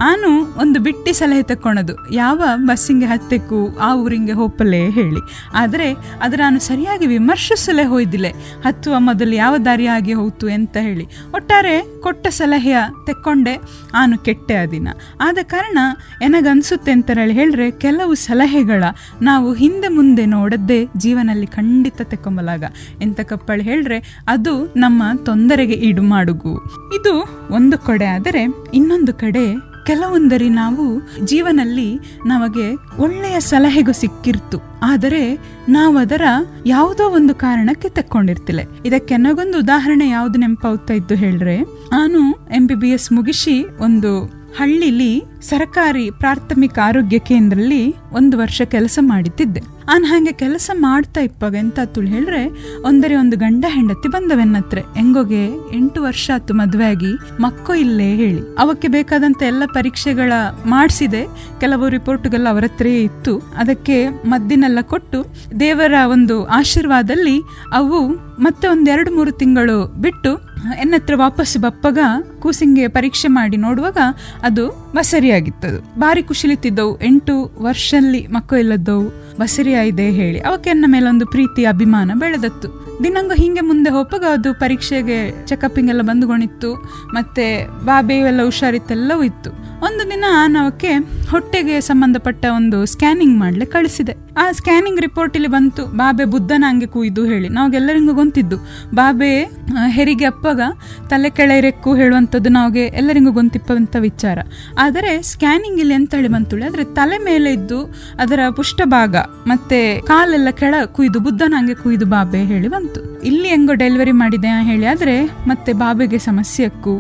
[SPEAKER 4] ಆನು ಒಂದು ಬಿಟ್ಟಿ ಸಲಹೆ ತಕ್ಕೊಳ್ಳೋದು ಯಾವ ಬಸ್ಸಿಂಗೆ ಹತ್ತಬೇಕು ಆ ಊರಿಂಗೆ ಹೋಪಲೇ ಹೇಳಿ. ಆದರೆ ಅದು ನಾನು ಸರಿಯಾಗಿ ವಿಮರ್ಶಿಸಲೇ ಹೋಯ್ದಿಲ್ಲ ಹತ್ತುವ ಮೊದಲು ಯಾವ ದಾರಿಯಾಗಿ ಹೋಯ್ತು ಅಂತ ಹೇಳಿ. ಒಟ್ಟಾರೆ ಕೊಟ್ಟ ಸಲಹೆಯ ತೆಕ್ಕೊಂಡೆ ಆನು ಕೆಟ್ಟೆ ಆ ದಿನ. ಆದ ಕಾರಣ ಎನಗನ್ಸುತ್ತೆ ಅಂತ ಹೇಳಿ ಹೇಳ್ರೆ, ಕೆಲವು ಸಲಹೆಗಳ ನಾವು ಹಿಂದೆ ಮುಂದೆ ನೋಡದ್ದೇ ಜೀವನಲ್ಲಿ ಖಂಡಿತ ತೆಕ್ಕೊಂಬಲಾಗ. ಎಂತ ಕಪ್ಪಳು ಹೇಳ್ರೆ, ಅದು ನಮ್ಮ ತೊಂದರೆಗೆ ಈಡು ಮಾಡುಗು. ಇದು ಒಂದು ಕಡೆ ಆದರೆ ಇನ್ನೊಂದು ಕಡೆ ಕೆಲವೊಂದರಿ ನಾವು ಜೀವನಲ್ಲಿ ನಮಗೆ ಒಳ್ಳೆಯ ಸಲಹೆಗೂ ಸಿಕ್ಕಿರ್ತು. ಆದರೆ ನಾವು ಅದರ ಯಾವುದೋ ಒಂದು ಕಾರಣಕ್ಕೆ ತಕ್ಕೊಂಡಿರ್ತಿಲ್ಲ. ಇದಕ್ಕೆ ನನಗೊಂದು ಉದಾಹರಣೆ ಯಾವ್ದು ನೆನಪಾಗ್ತಾ ಇದ್ದು ಹೇಳ್ರೆ, ನಾನು ಎಂ ಬಿ ಬಿ ಎಸ್ ಮುಗಿಸಿ ಒಂದು ಹಳ್ಳಿಲಿ ಸರ್ಕಾರಿ ಪ್ರಾಥಮಿಕ ಆರೋಗ್ಯ ಕೇಂದ್ರದಲ್ಲಿ ಒಂದು ವರ್ಷ ಕೆಲಸ ಮಾಡಿದ್ದೆ ನಾನು ಹಾಗೆ ಕೆಲಸ ಮಾಡ್ತಾ ಇಪ್ಪಾಗ, ಎಂತ ತುಳು ಹೇಳ್ರೆ, ಒಂದರೆ ಒಂದು ಗಂಡ ಹೆಂಡತಿ ಬಂದವೆನ್ನತ್ರ. ಹೆಂಗೋಗೆ, ಎಂಟು ವರ್ಷ ಆತು ಮದುವೆ ಆಗಿ ಮಕ್ಕೋ ಇಲ್ಲೇ ಹೇಳಿ. ಅವಕ್ಕೆ ಬೇಕಾದಂತ ಎಲ್ಲ ಪರೀಕ್ಷೆಗಳ ಮಾಡಿಸಿದೆ. ಕೆಲವು ರಿಪೋರ್ಟ್ಗೆಲ್ಲ ಅವರ ಹತ್ರ ಇತ್ತು. ಅದಕ್ಕೆ ಮದ್ದಿನೆಲ್ಲ ಕೊಟ್ಟು, ದೇವರ ಒಂದು ಆಶೀರ್ವಾದಲ್ಲಿ ಅವು ಮತ್ತೆ ಒಂದೆರಡು ಮೂರು ತಿಂಗಳು ಬಿಟ್ಟು, ಎನ್ನತ್ರ ವಾಪಸ್ ಬಪ್ಪಗ ಕೂಸಿಂಗೆ ಪರೀಕ್ಷೆ ಮಾಡಿ ನೋಡುವಾಗ ಅದು ಬಸರಿಯಾಗಿತ್ತದು. ಬಾರಿ ಖುಷಿಲಿತ್ತಿದ್ದವು ಎಂಟು ವರ್ಷಲ್ಲಿ ಮಕ್ಕಳು ಇಲ್ಲದವು ಬಸರಿ ಆಯ್ದೆ ಹೇಳಿ. ಅವಕ್ಕೆ ನನ್ನ ಮೇಲೆ ಒಂದು ಪ್ರೀತಿ, ಅಭಿಮಾನ ಬೆಳೆದತ್ತು. ದಿನಂಗ ಹಿಂಗೆ ಮುಂದೆ ಹೋಪಾಗ ಅದು ಪರೀಕ್ಷೆಗೆ ಚೆಕಪ್ಪಿಂಗ್ ಎಲ್ಲ ಬಂದುಗೊಂಡಿತ್ತು ಮತ್ತೆ ಬಾಬೆ ಎಲ್ಲ ಹುಷಾರಿತ್ತೆಲ್ಲವೂ ಇತ್ತು. ಒಂದು ದಿನ ನಾವಕ್ಕೆ ಹೊಟ್ಟೆಗೆ ಸಂಬಂಧಪಟ್ಟ ಒಂದು ಸ್ಕ್ಯಾನಿಂಗ್ ಮಾಡಲೆ ಕಳಿಸಿದೆ. ಆ ಸ್ಕ್ಯಾನಿಂಗ್ ರಿಪೋರ್ಟ್ ಇಲ್ಲಿ ಬಂತು. ಬಾಬೆ ಬುದ್ಧನ ಹಂಗೆ ಕೂಯ್ದು ಹೇಳಿ. ನಾವೆಲ್ಲರಿಂಗ ಗೊಂತಿದ್ದು ಬಾಬೆ ಹೆರಿಗೆ ಅಪ್ಪಗ ತಲೆ ಕೆಳರೆಕ್ಕು ಹೇಳುವಂಥದ್ದು ನಾವ್ಗೆ ಎಲ್ಲರಿಗೂ ಗೊಂತಿಪ್ಪಂತ ವಿಚಾರ. ಆದರೆ ಸ್ಕ್ಯಾನಿಂಗ್ ಇಲ್ಲಿ ಅಂತ ಹೇಳಿ ಬಂತುಳಿ? ಆದರೆ ತಲೆ ಮೇಲೆ ಇದ್ದು ಅದರ ಪುಷ್ಟ ಭಾಗ ಮತ್ತೆ ಕಾಲೆಲ್ಲ ಕೆಳ ಕುಯ್ದು ಬುದ್ಧನ ಹಂಗೆ ಕುಯ್ದು ಬಾಬೆ ಹೇಳಿ ಬಂತು. ಇಲ್ಲಿ ಹೆಂಗೋ ಡೆಲಿವರಿ ಮಾಡಿದೆ ಹೇಳಿ. ಆದ್ರೆ ಮತ್ತೆ ಬಾಬೆಗೆ ಸಮಸ್ಯೆಕ್ಕೂ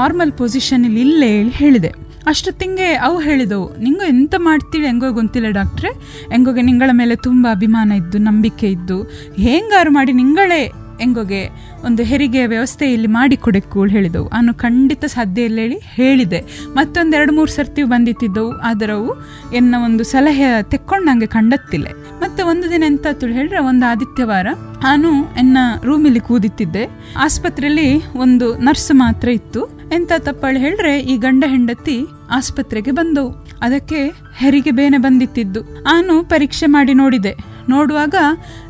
[SPEAKER 4] ನಾರ್ಮಲ್ ಪೊಸಿಷನ್ ಇಲ್ಲಿ ಇಲ್ಲೇ ಹೇಳಿ ಹೇಳಿದೆ. ಅಷ್ಟೊತ್ತಿಂಗೆ ಅವು ಹೇಳಿದವು, ನಿಂಗೋ ಎಂತ ಮಾಡ್ತೀಳಿ ಹೆಂಗೋ ಗೊತ್ತಿಲ್ಲ ಡಾಕ್ಟ್ರೆ. ಹೆಂಗೋಗೆ ನಿಂಗಳ ಮೇಲೆ ತುಂಬ ಅಭಿಮಾನ ಇದ್ದು ನಂಬಿಕೆ ಇದ್ದು ಹೇಗಾರು ಮಾಡಿ ನಿಂಗಳೇ ಹೆಂಗೋಗೆ ಒಂದು ಹೆರಿಗೆ ವ್ಯವಸ್ಥೆ ಇಲ್ಲಿ ಮಾಡಿ ಕೊಡಕ್ಕೂ ಹೇಳಿದವು. ನಾನು ಖಂಡಿತ ಸಾಧ್ಯ ಇಲ್ಲ ಹೇಳಿ ಹೇಳಿದೆ. ಮತ್ತೊಂದು ಎರಡು ಮೂರು ಸರ್ತಿ ಬಂದಿತ್ತಿದ್ದವು. ಆದರವು ಎನ್ನ ಒಂದು ಸಲಹೆ ತೆಕ್ಕೊಂಡು ನಂಗೆ ಕಂಡತ್ತಿಲ್ಲ. ಮತ್ತೆ ಒಂದು ದಿನ ಎಂತ ಹೇಳ್ರೆ ಒಂದು ಆದಿತ್ಯವಾರ ನಾನು ಎನ್ನ ರೂಮಲ್ಲಿ ಕೂದಿತ್ತಿದ್ದೆ. ಆಸ್ಪತ್ರೆಯಲ್ಲಿ ಒಂದು ನರ್ಸ್ ಮಾತ್ರ ಇತ್ತು. ಎಂತ ತಪ್ಪಳು ಹೇಳ್ರೆ ಈ ಗಂಡ ಹೆಂಡತಿ ಆಸ್ಪತ್ರೆಗೆ ಬಂದವು. ಅದಕ್ಕೆ ಹೆರಿಗೆ ಬೇನೆ ಬಂದಿತ್ತಿದ್ದು. ನಾನು ಪರೀಕ್ಷೆ ಮಾಡಿ ನೋಡಿದೆ. ನೋಡುವಾಗ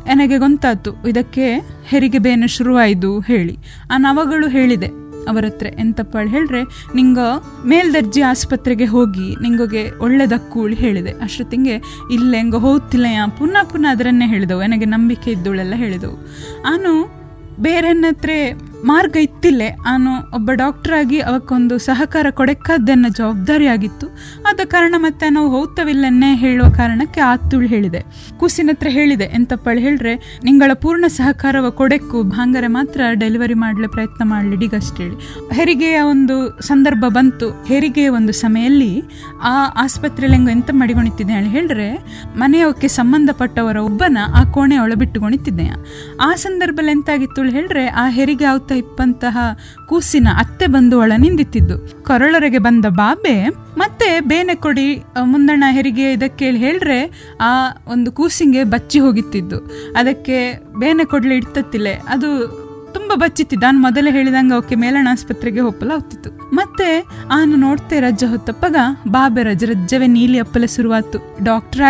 [SPEAKER 4] ನನಗೆ ಗೊಂತಾಯ್ತು ಇದಕ್ಕೆ ಹೆರಿಗೆ ಬೇನೆ ಶುರುವಾಯಿತು ಹೇಳಿ. ಆ ನವಗಳು ಹೇಳಿದೆ, ಅವರ ಹತ್ರ ಎಂತಪ್ಪ ಹೇಳ್ರೆ, ನಿಂಗ ಮೇಲ್ದರ್ಜೆ ಆಸ್ಪತ್ರೆಗೆ ಹೋಗಿ ನಿಂಗೊಗೆ ಒಳ್ಳೆದಕ್ಕೂಳಿ ಹೇಳಿದೆ. ಅಷ್ಟೊತ್ತಿಗೆ ಇಲ್ಲ ಹೆಂಗ ಹೋಗ್ತಿಲ್ಲ ಯಾ, ಪುನಃ ಪುನಃ ಅದರನ್ನೇ ಹೇಳಿದವು ನನಗೆ ನಂಬಿಕೆ ಇದ್ದವಳೆಲ್ಲ ಹೇಳಿದವು. ನಾನು ಬೇರೆನ್ನ ಹತ್ರ ಮಾರ್ಗ ಇತ್ತಿಲ್ಲೇ ನಾನು ಒಬ್ಬ ಡಾಕ್ಟರ್ ಆಗಿ ಅವಕ್ಕೊಂದು ಸಹಕಾರ ಕೊಡಕ್ಕಾದ್ದನ್ನ ಜವಾಬ್ದಾರಿ ಆಗಿತ್ತು ಆದ ಕಾರಣ ಮತ್ತೆ ನಾವು ಹೋಗ್ತವಿಲ್ಲನ್ನೇ ಹೇಳುವ ಕಾರಣಕ್ಕೆ ಆತುಳು ಹೇಳಿದೆ. ಕೂಸಿನ ಹತ್ರ ಹೇಳಿದೆ, ಎಂತಪ್ಪಳು ಹೇಳ್ರೆ, ನಿಂಗಳ ಪೂರ್ಣ ಸಹಕಾರವ ಕೊಡೆಕ್ಕು, ಭಾಂಗರೆ ಮಾತ್ರ ಡೆಲಿವರಿ ಮಾಡಲು ಪ್ರಯತ್ನ ಮಾಡಲಿ ಹೇಳಿ. ಹೆರಿಗೆಯ ಒಂದು ಸಂದರ್ಭ ಬಂತು. ಹೆರಿಗೆಯ ಒಂದು ಸಮಯಲ್ಲಿ ಆ ಆಸ್ಪತ್ರೆಯಲ್ಲಿ ಹೆಂಗೋ ಎಂತ ಮಡಿಗೊಣಿತಿದ್ದೆ ಹೇಳಿ ಹೇಳ್ರೆ ಮನೆಯವಕ್ಕೆ ಸಂಬಂಧಪಟ್ಟವರ ಒಬ್ಬನ ಆ ಕೋಣೆ ಒಳ ಬಿಟ್ಟುಕೊಂಡಿದ್ದೆ ಆ ಸಂದರ್ಭದಲ್ಲಿ ಎಂತಾಗಿತ್ತು ಹೇಳಿದ್ರೆ ಆ ಹೆರಿಗೆ ಆವ್ತಾ ಇಪ್ಪಂತಹ ಕೂಸಿನ ಅತ್ತೆ ಬಂದು ಒಳ ನಿಂದಿತ್ತಿದ್ದು ಕೊರಳೊರೆಗೆ ಬಂದ ಬಾಬೆ, ಮತ್ತೆ ಬೇನೆ ಕೊಡಿ ಮುಂದಣ್ಣ ಹೆರಿಗೆ ಇದಕ್ಕೆ ಹೇಳಿ ಹೇಳ್ರೆ, ಆ ಒಂದು ಕೂಸಿಂಗೆ ಬಚ್ಚಿ ಹೋಗಿತ್ತಿದ್ದು. ಅದಕ್ಕೆ ಬೇನೆ ಕೊಡ್ಲಿ ಇಡ್ತತ್ತಿಲ್ಲ ಅದು ತುಂಬ ಬಚ್ಚಿತ್ತು ನಾನು ಮೊದಲೇ ಹೇಳಿದಂಗೆ ಅವಕ್ಕೆ ಮೇಲಣ ಆಸ್ಪತ್ರೆಗೆ ಹೋಗಲ ಹೋಗ್ತಿತ್ತು. ಮತ್ತೆ ಆನು ನೋಡ್ತೆ ರಜ್ಜ ಹೊತ್ತಪ್ಪಗ ಬಾಬೆ ರಜ ರಜ್ಜವೇ ನೀಲಿ ಅಪ್ಪಲೆ ಶುರುವಾತು ಡಾಕ್ಟರ್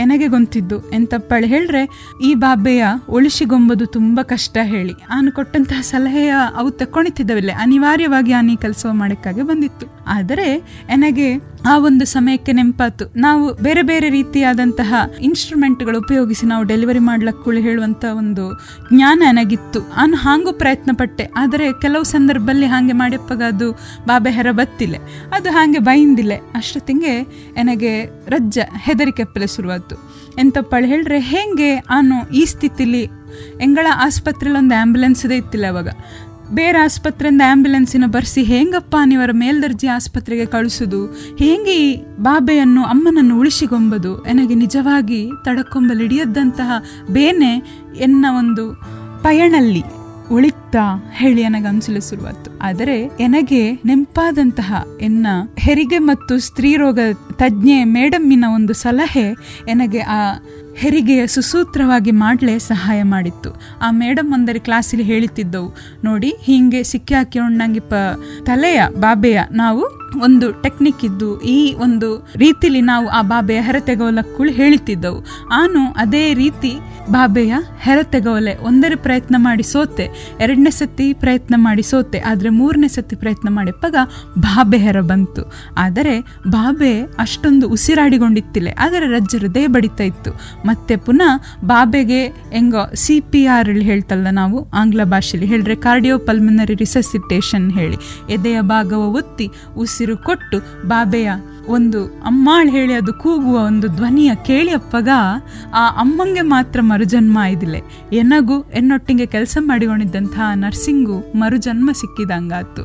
[SPEAKER 4] ಎನಗೆ ಗೊಂತಿದ್ದು ಎಂತಪ್ಪಳೆ ಹೇಳ್ರೆ, ಈ ಬಾಬೆಯ ಉಳಿಸಿಗೊಂಬುದು ತುಂಬ ಕಷ್ಟ ಹೇಳಿ. ಆನು ಕೊಟ್ಟಂತಹ ಸಲಹೆಯ ಅವು ತಕ್ಕೊಣಿತಿದ್ದವಿಲ್ಲ. ಅನಿವಾರ್ಯವಾಗಿ ಆನಿ ಕೆಲಸ ಮಾಡಕ್ಕಾಗಿ ಬಂದಿತ್ತು. ಆದರೆ, ಎನಗೆ ಆ ಒಂದು ಸಮಯಕ್ಕೆ ನೆನಪಾತು ನಾವು ಬೇರೆ ಬೇರೆ ರೀತಿಯಾದಂತಹ ಇನ್ಸ್ಟ್ರೂಮೆಂಟ್ಗಳು ಉಪಯೋಗಿಸಿ ನಾವು ಡೆಲಿವರಿ ಮಾಡ್ಲಕ್ಕೂ ಹೇಳುವಂತ ಒಂದು ಜ್ಞಾನ ನನಗಿತ್ತು. ನಾನು ಹಾಂಗೂ ಪ್ರಯತ್ನ ಪಟ್ಟೆ. ಆದರೆ ಕೆಲವು ಸಂದರ್ಭದಲ್ಲಿ ಹಾಗೆ ಮಾಡ್ಯಪ್ಪಾಗ ಅದು ಬಾಬೆ ಹೆರ ಬತ್ತಿಲ್ಲ ಅದು ಹಾಗೆ ಬೈಂದಿಲ್ಲ ಅಷ್ಟೊತ್ತಿಗೆ ನನಗೆ ರಜ್ಜ ಹೆದರಿಕೆ ಅಪ್ಪಲೆ ಶುರುವಾಯ್ತು ಎಂತಪ್ಪಳು ಹೇಳ್ರೆ, ಹೇಗೆ? ನಾನು ಈ ಸ್ಥಿತಿಲಿ? ಎಂಗಳ ಆಸ್ಪತ್ರೆಯಲ್ಲಿ ಒಂದು ಆ್ಯಂಬುಲೆನ್ಸ್ ಇದೆ ಇತ್ತಿಲ್ಲ ಅವಾಗ. ಬೇರೆ ಆಸ್ಪತ್ರೆಯಿಂದ ಆ್ಯಂಬುಲೆನ್ಸಿನ ಬರ್ಸಿ ಹೇಗಪ್ಪ ನೀವರ ಮೇಲ್ದರ್ಜೆ ಆಸ್ಪತ್ರೆಗೆ ಕಳಿಸೋದು? ಹೇಗೆ ಈ ಬಾಬೆಯನ್ನು ಅಮ್ಮನನ್ನು ಉಳಿಸಿಗೊಂಬದು? ನನಗೆ ನಿಜವಾಗಿ ತಡಕೊಂಬಲಿಡಿಯದ್ದಂತಹ ಬೇನೆ ಎನ್ನ ಒಂದು ಪಯಣಲ್ಲಿ ಉಳಿತಾ ಹೇಳಿ ನನಗೆ ಅನ್ಸಲು ಆದರೆ ಎನಗೆ ನೆಂಪಾದಂತಹ ಎನ್ನ ಹೆರಿಗೆ ಮತ್ತು ಸ್ತ್ರೀರೋಗ ತಜ್ಞೆ ಮೇಡಮ್ಮಿನ ಒಂದು ಸಲಹೆ ಎನಗೆ ಆ ಹೆರಿಗೆಯ ಸುಸೂತ್ರವಾಗಿ ಮಾಡಲೇ ಸಹಾಯ ಮಾಡಿತ್ತು. ಆ ಮೇಡಮ್ ಒಂದರಿ ಕ್ಲಾಸಲ್ಲಿ ಹೇಳುತ್ತಿದ್ದವು, ನೋಡಿ, ಹೀಗೆ ಸಿಕ್ಕಿ ಹಾಕಿ ಪ ತಲೆಯ ಬಾಬೆಯ ನಾವು ಒಂದು ಟೆಕ್ನಿಕ್ ಇದ್ದು ಈ ಒಂದು ರೀತಿಲಿ ನಾವು ಆ ಬಾಬೆಯ ಹೆರೆ ತೆಗೆವಲಕ್ಕುಳು ಹೇಳುತ್ತಿದ್ದವು ಆನು ಅದೇ ರೀತಿ ಬಾಬೆಯ ಹೆರತೆಗೋಲೆ ಒಂದರ ಪ್ರಯತ್ನ ಮಾಡಿ ಸೋತೆ, ಎರಡನೇ ಸತಿ ಪ್ರಯತ್ನ ಮಾಡಿ ಸೋತೆ, ಆದರೆ ಮೂರನೇ ಸತಿ ಪ್ರಯತ್ನ ಮಾಡಿಪ್ಪಾಗ ಬಾಬೆ ಹೆರ ಬಂತು. ಆದರೆ ಬಾಬೆ ಅಷ್ಟೊಂದು ಉಸಿರಾಡಿಕೊಂಡಿತ್ತಿಲ್ಲ ಆದರೆ ರಜ್ಜ ಹೃದಯ ಬಡಿತಾ ಇತ್ತು. ಮತ್ತೆ ಪುನಃ ಬಾಬೆಗೆ ಹೆಂಗೋ ಸಿ ಪಿ ಆರ್ ಹೇಳ್ತಲ್ಲ ನಾವು, ಆಂಗ್ಲ ಭಾಷೆಯಲ್ಲಿ ಹೇಳಿದ್ರೆ ಕಾರ್ಡಿಯೋ ಪಲ್ಮನರಿ ರಿಸಸಿಟೇಷನ್ ಹೇಳಿ. ಎದೆಯ ಭಾಗವ ಒತ್ತಿ ಉಸಿರು ಕೊಟ್ಟು, ಬಾಬೆಯ, ಒಂದು ಅಮ್ಮಾಳ್ ಹೇಳಿ ಅದು ಕೂಗುವ ಒಂದು ಧ್ವನಿಯ ಕೇಳಿಯಪ್ಪಗ ಆ ಅಮ್ಮಂಗೆ ಮಾತ್ರ ಮರುಜನ್ಮ ಆಯ್ದಿಲ್ಲೆ ಎನಗೂ, ಎನ್ನೊಟ್ಟಿಗೆ ಕೆಲಸ ಮಾಡಿಕೊಂಡಿದ್ದಂತಹ ನರ್ಸಿಂಗು ಮರುಜನ್ಮ ಸಿಕ್ಕಿದಂಗಾತು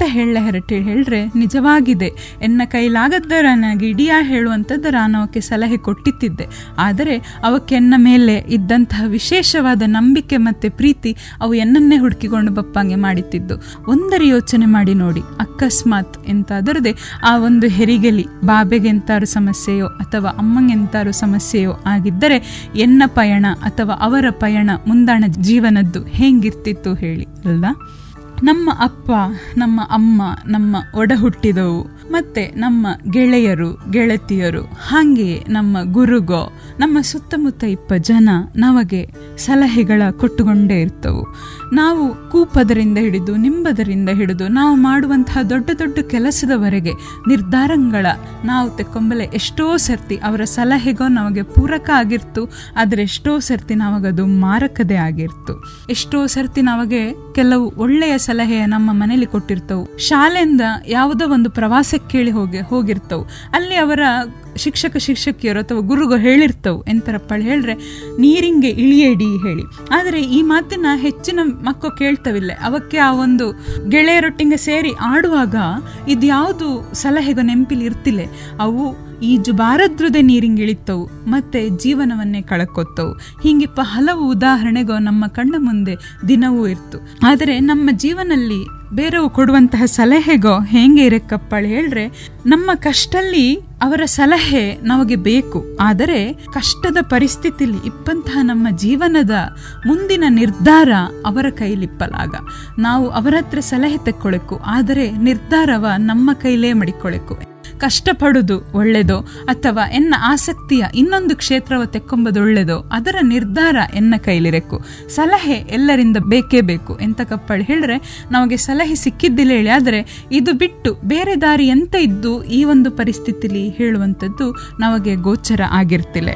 [SPEAKER 4] ಎಂತ ಹೇಳ ಹೆರಟೆ. ಹೇಳ್ರೆ, ನಿಜವಾಗಿದೆ. ಎನ್ನ ಕೈಲಾಗದ್ದರ ನನಗೆ ಇಡಿಯ ಹೇಳುವಂಥದ್ದರ ನಾನು ಅವಕ್ಕೆ ಸಲಹೆ ಕೊಟ್ಟಿತ್ತಿದ್ದೆ. ಆದರೆ ಅವಕ್ಕೆ ಎನ್ನ ಮೇಲೆ ಇದ್ದಂತಹ ವಿಶೇಷವಾದ ನಂಬಿಕೆ ಮತ್ತೆ ಪ್ರೀತಿ ಅವು ಎನ್ನನ್ನೇ ಹುಡುಕಿಕೊಂಡು ಬಪ್ಪಂಗೆ ಮಾಡಿತ್ತಿದ್ದು. ಒಂದರ ಯೋಚನೆ ಮಾಡಿ ನೋಡಿ. ಅಕಸ್ಮಾತ್ ಎಂತಾದರದೆ ಆ ಒಂದು ಹೆರಿಗೆಲಿ ಬಾಬೆಗೆಂತಾರು ಸಮಸ್ಯೆಯೋ ಅಥವಾ ಅಮ್ಮಂಗೆಂತಾರು ಸಮಸ್ಯೆಯೋ ಆಗಿದ್ದರೆ ಎನ್ನ ಪಯಣ ಅಥವಾ ಅವರ ಪಯಣ ಮುಂದಾಣ ಜೀವನದ್ದು ಹೇಗಿರ್ತಿತ್ತು ಹೇಳಿ. ಅಲ್ವಾ? ನಮ್ಮ ಅಪ್ಪ ನಮ್ಮ ಅಮ್ಮ ನಮ್ಮ ಒಡ ಹುಟ್ಟಿದವು ಮತ್ತೆ ನಮ್ಮ ಗೆಳೆಯರು, ಗೆಳತಿಯರು ಹಾಗೆ ನಮ್ಮ ಗುರುಗೋ, ನಮ್ಮ ಸುತ್ತಮುತ್ತ ಇಪ್ಪ ಜನ ನಮಗೆ ಸಲಹೆಗಳ ಕೊಟ್ಟುಕೊಂಡೇ ಇರ್ತವು. ನಾವು ಕೂಪದರಿಂದ ಹಿಡಿದು ನಿಂಬದರಿಂದ ಹಿಡಿದು ನಾವು ಮಾಡುವಂತಹ ದೊಡ್ಡ ದೊಡ್ಡ ಕೆಲಸದವರೆಗೆ ನಿರ್ಧಾರಗಳ ನಾವು ತೆಕ್ಕೊಂಬಲೆ ಎಷ್ಟೋ ಸರ್ತಿ ಅವರ ಸಲಹೆಗೋ ನಮಗೆ ಪೂರಕ ಆಗಿರ್ತು, ಆದರೆ ಎಷ್ಟೋ ಸರ್ತಿ ನಾವಾಗದು ಮಾರಕದೇ ಆಗಿರ್ತು. ಎಷ್ಟೋ ಸರ್ತಿ ನಮಗೆ ಕೆಲವು ಒಳ್ಳೆಯ ಸಲಹೆಯ ನಮ್ಮ ಮನೇಲಿ ಕೊಟ್ಟಿರ್ತವು. ಶಾಲೆಯಿಂದ ಯಾವುದೋ ಒಂದು ಕೇಳಿ ಹೋಗಿ ಹೋಗಿರ್ತವು. ಅಲ್ಲಿ ಅವರ ಶಿಕ್ಷಕ, ಶಿಕ್ಷಕಿಯರು ಅಥವಾ ಗುರುಗಳು ಹೇಳಿರ್ತವು. ಎಂತರಪ್ಪ ಹೇಳ್ರೆ ನೀರಿಂಗೆ ಇಳಿಯೇಡಿ ಹೇಳಿ. ಆದರೆ ಈ ಮಾತನ್ನ ಹೆಚ್ಚಿನ ಮಕ್ಕಳು ಕೇಳ್ತವಿಲ್ಲ. ಅವಕ್ಕೆ ಆ ಒಂದು ಗೆಳೆಯರೊಟ್ಟಿಗೆ ಸೇರಿ ಆಡುವಾಗ ಇದ್ಯಾವುದು ಸಲಹೆಗೋ ನೆನಪಿಲಿ ಇರ್ತಿಲ್ಲ. ಅವು ಈಜು ಬಾರದ್ರದೇ ನೀರಿಂಗೆ ಇಳಿತವು, ಮತ್ತೆ ಜೀವನವನ್ನೇ ಕಳಕೊತ್ತವು. ಹಿಂಗಿಪ್ಪ ಹಲವು ಉದಾಹರಣೆಗೋ ನಮ್ಮ ಕಣ್ಣ ಮುಂದೆ ದಿನವೂ ಇರ್ತು. ಆದರೆ ನಮ್ಮ ಜೀವನಲ್ಲಿ ಬೇರೆವು ಕೊಡುವಂತಹ ಸಲಹೆಗೋ ಹೇಗೆ ಇರಕ್ಕಪ್ಪಳು ಹೇಳ್ರೆ, ನಮ್ಮ ಕಷ್ಟಲ್ಲಿ ಅವರ ಸಲಹೆ ನಮಗೆ ಬೇಕು. ಆದರೆ ಕಷ್ಟದ ಪರಿಸ್ಥಿತಿಲಿ ಇಪ್ಪಂತಹ ನಮ್ಮ ಜೀವನದ ಮುಂದಿನ ನಿರ್ಧಾರ ಅವರ ಕೈಲಿಪ್ಪಲಾಗ ನಾವು ಅವರ ಹತ್ರ ಸಲಹೆ ತೆಕ್ಕೊಳಕು ಆದರೆ ನಿರ್ಧಾರವ ನಮ್ಮ ಕೈಲೇ ಮಡಿಕೊಳಕು ಕಷ್ಟಪಡುದು ಒಳ್ಳೆಯದು ಅಥವಾ ಎನ್ನ ಆಸಕ್ತಿಯ ಇನ್ನೊಂದು ಕ್ಷೇತ್ರವ ತೆಕ್ಕೊಂಬುದು ಒಳ್ಳೆಯದೋ, ಅದರ ನಿರ್ಧಾರ ಎನ್ನ ಕೈಲಿರಕು ಸಲಹೆ ಎಲ್ಲರಿಂದ ಬೇಕೇ ಬೇಕು ಎಂತ ಕಪ್ಪಳು ಹೇಳಿದ್ರೆ ನಮಗೆ ಸಲಹೆ ಸಿಕ್ಕಿದ್ದಿಲ್ಲ ಹೇಳಿ, ಆದರೆ ಇದು ಬಿಟ್ಟು ಬೇರೆ ದಾರಿ ಎಂತ ಇದ್ದು ಈ ಒಂದು ಪರಿಸ್ಥಿತಿಲಿ ಹೇಳುವಂಥದ್ದು ನಮಗೆ ಗೋಚರ ಆಗಿರ್ತಿಲ್ಲ.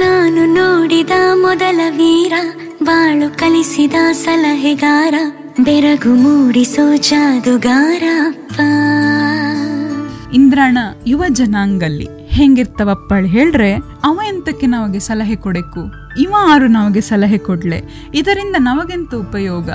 [SPEAKER 6] ನಾನು ನೋಡಿದ ಮೊದಲ ವೀರ, ಬಾಳು ಕಲಿಸಿದ ಸಲಹೆಗಾರ, ಬೆರಗು ಮೂಡಿಸೋ ಜಾದುಗಾರ ಅಪ್ಪ
[SPEAKER 4] ಇಂದ್ರಾಣ ಯುವ ಜನಾಂಗಲ್ಲಿ. ಹೆಂಗಿರ್ತವಪ್ಪಳು ಹೇಳ್ರೆ, ಅವ ಎಂತಕ್ಕೆ ನಮಗೆ ಸಲಹೆ ಕೊಡಕು ಇವ ಆರು ನಮಗೆ ಸಲಹೆ ಕೊಡ್ಲೆ. ಇದರಿಂದ ನಮಗೆಂತ ಉಪಯೋಗ?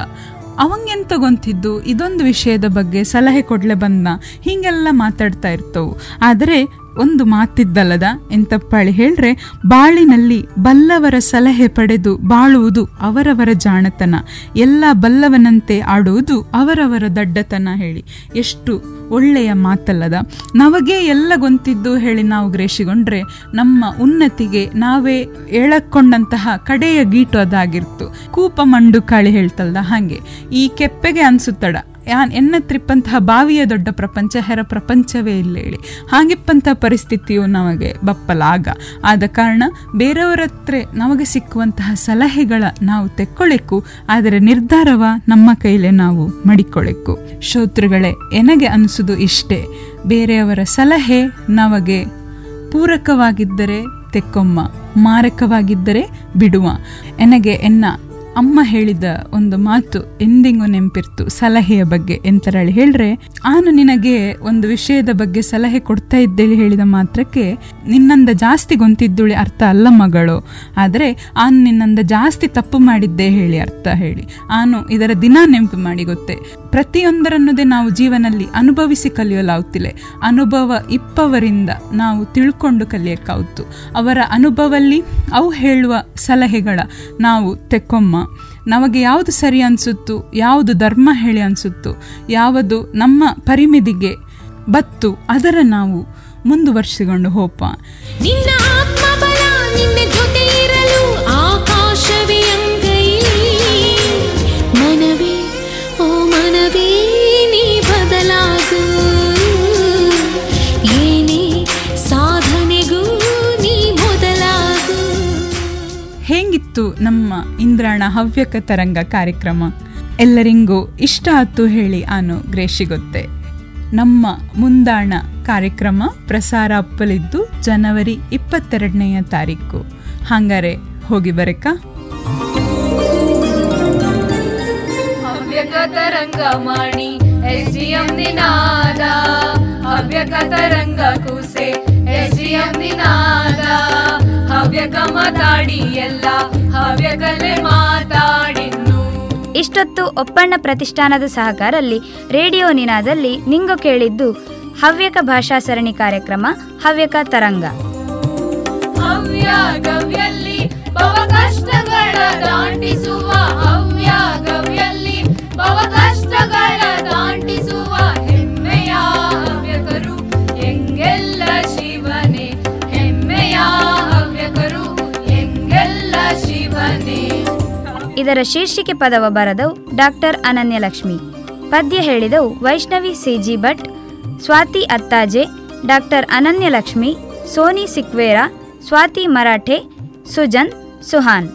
[SPEAKER 4] ಅವಂಗೆಂತ ಗೊಂತಿದ್ದು? ಇದೊಂದು ವಿಷಯದ ಬಗ್ಗೆ ಸಲಹೆ ಕೊಡ್ಲೆ ಬಂದ ಹೀಗೆಲ್ಲ ಮಾತಾಡ್ತಾ ಇರ್ತವು. ಆದರೆ ಒಂದು ಮಾತಿದ್ದಲ್ಲದ? ಎಂತಪ್ಪಾಳಿ ಹೇಳ್ರೆ, ಬಾಳಿನಲ್ಲಿ ಬಲ್ಲವರ ಸಲಹೆ ಪಡೆದು ಬಾಳುವುದು ಅವರವರ ಜಾಣತನ. ಎಲ್ಲ ಬಲ್ಲವನಂತೆ ಆಡುವುದು ಅವರವರ ದಡ್ಡತನ ಹೇಳಿ. ಎಷ್ಟು ಒಳ್ಳೆಯ ಮಾತಲ್ಲದ? ನಮಗೆ ಎಲ್ಲ ಗೊಂತಿದ್ದು ಹೇಳಿ ನಾವು ಗ್ರೇಷಿಗೊಂಡ್ರೆ, ನಮ್ಮ ಉನ್ನತಿಗೆ ನಾವೇ ಎಳಕೊಂಡಂತಹ ಕಡೆಯ ಗೀಟು ಅದಾಗಿರ್ತು. ಕೂಪ ಮಂಡು ಕಾಳಿ ಹೇಳ್ತಲ್ದ ಹಾಗೆ. ಈ ಕೆಪ್ಪೆಗೆ ಅನ್ಸುತ್ತಡ. ಯಾನ್ ಎನ್ನತ್ರಿಪ್ಪಂತಹ ಬಾವಿಯ ದೊಡ್ಡ ಪ್ರಪಂಚ, ಹೆರ ಪ್ರಪಂಚವೇ ಇಲ್ಲ ಹೇಳಿ ಹಾಗಿಪ್ಪಂತಹ ಪರಿಸ್ಥಿತಿಯು ನಮಗೆ ಬಪ್ಪಲಾಗ. ಆದ ಕಾರಣ ಬೇರೆಯವರ ಹತ್ರ ನಮಗೆ ಸಿಕ್ಕುವಂತಹ ಸಲಹೆಗಳ ನಾವು ತೆಕ್ಕೊಳ್ಳೆಕ್ಕು ಆದರೆ ನಿರ್ಧಾರವ ನಮ್ಮ ಕೈಲೇ ನಾವು ಮಡಿಕೊಳ್ಳೆಕ್ಕು ಶ್ರೋತೃಗಳೇ ಎನಗೆ ಅನಿಸುದು ಇಷ್ಟೇ. ಬೇರೆಯವರ ಸಲಹೆ ನಮಗೆ ಪೂರಕವಾಗಿದ್ದರೆ ತೆಕ್ಕೊಮ್ಮ, ಮಾರಕವಾಗಿದ್ದರೆ ಬಿಡುವ. ಎನಗೆ ಎನ್ನ ಅಮ್ಮ ಹೇಳಿದ ಒಂದು ಮಾತು ಎಂದಿಗೂ ನೆನಪಿರ್ತು, ಸಲಹೆಯ ಬಗ್ಗೆ ಎಂತರಳಿ ಹೇಳ್ರೆ ನಾನು ನಿನಗೆ ಒಂದು ವಿಷಯದ ಬಗ್ಗೆ ಸಲಹೆ ಕೊಡ್ತಾ ಇದ್ದೇಳಿ ಹೇಳಿದ ಮಾತ್ರಕ್ಕೆ ನಿನ್ನಂದ ಜಾಸ್ತಿ ಗೊಂತಿದ್ದುಳಿ ಅರ್ಥ ಅಲ್ಲ ಮಗಳು. ಆದರೆ ಆನು ನಿನ್ನಂದ ಜಾಸ್ತಿ ತಪ್ಪು ಮಾಡಿದ್ದೆ ಹೇಳಿ ಅರ್ಥ ಹೇಳಿ. ಆನು ಇದರ ದಿನ ನೆನಪು ಮಾಡಿ ಗೊತ್ತೇ. ಪ್ರತಿಯೊಂದರನ್ನದೇ ನಾವು ಜೀವನದಲ್ಲಿ ಅನುಭವಿಸಿ ಕಲಿಯಲಾಗುತ್ತಿಲ್ಲ. ಅನುಭವ ಇಪ್ಪವರಿಂದ ನಾವು ತಿಳ್ಕೊಂಡು ಕಲಿಯಕ್ಕಾಗುತ್ತು ಅವರ ಅನುಭವಲ್ಲಿ ಅವು ಹೇಳುವ ಸಲಹೆಗಳ ನಾವು ತೆಕ್ಕೊಮ್ಮ ನಮಗೆ ಯಾವುದು ಸರಿ ಅನಿಸುತ್ತೋ, ಯಾವುದು ಧರ್ಮ ಹೇಳಿ ಅನಿಸುತ್ತೋ, ಯಾವುದು ನಮ್ಮ ಪರಿಮಿತಿಗೆ ಬತ್ತು, ಅದರ ನಾವು ಮುಂದುವರಿಸಿಕೊಂಡು ಹೋಪ. ಹೇಗಿತ್ತು ನಮ್ಮ ಇಂದ್ರಾಣ ಹವ್ಯಕ ತರಂಗ ಕಾರ್ಯಕ್ರಮ. ಎಲ್ಲರಿಗೂ ಇಷ್ಟ ಆತು ಹೇಳಿ ಆನು ಗ್ರೇಷಿಗೊತ್ತೆ. ನಮ್ಮ ಮುಂದಾಣ ಕಾರ್ಯಕ್ರಮ ಪ್ರಸಾರ ಅಪ್ಪಲಿದ್ದು ಜನವರಿ ಇಪ್ಪತ್ತೆರಡನೆಯ ತಾರೀಕು. ಹಂಗಾರೆ ಹೋಗಿ ಬರಕ
[SPEAKER 3] Havyaka ತರಂಗಮಾಣಿ S D M Ninada. Havyaka Taranga ಕೂಸೆ S Havyaka ಮಾತಾಡಿ ಎಲ್ಲ
[SPEAKER 2] ಇಷ್ಟೊತ್ತು ಒಪ್ಪಣ್ಣ ಪ್ರತಿಷ್ಠಾನದ ಸಹಕಾರಲ್ಲಿ ರೇಡಿಯೋ ನಿನಾದಲ್ಲಿ ನಿಂಗು ಕೇಳಿದ್ದು ಹವ್ಯಕ ಭಾಷಾ ಸರಣಿ ಕಾರ್ಯಕ್ರಮ ಹವ್ಯಕ ತರಂಗ.
[SPEAKER 3] ಕಷ್ಟಗಳ ದಾಟಿಸುವ ಹವ್ಯ ಗವ್ಯಲ್ಲಿ ಭವ ಕಷ್ಟಗಳ
[SPEAKER 2] ಇದರ ಶೀರ್ಷಿಕೆ ಪದವ ಬರೆದವು ಡಾಕ್ಟರ್ ಅನನ್ಯಲಕ್ಷ್ಮಿ. ಪದ್ಯ ಹೇಳಿದವು Vaishnavi CG Bhat, Swathi Attaje, doctor Ananyalakshmi, Soni Sequeira, Swathi Marathe, Sujan, Suhan.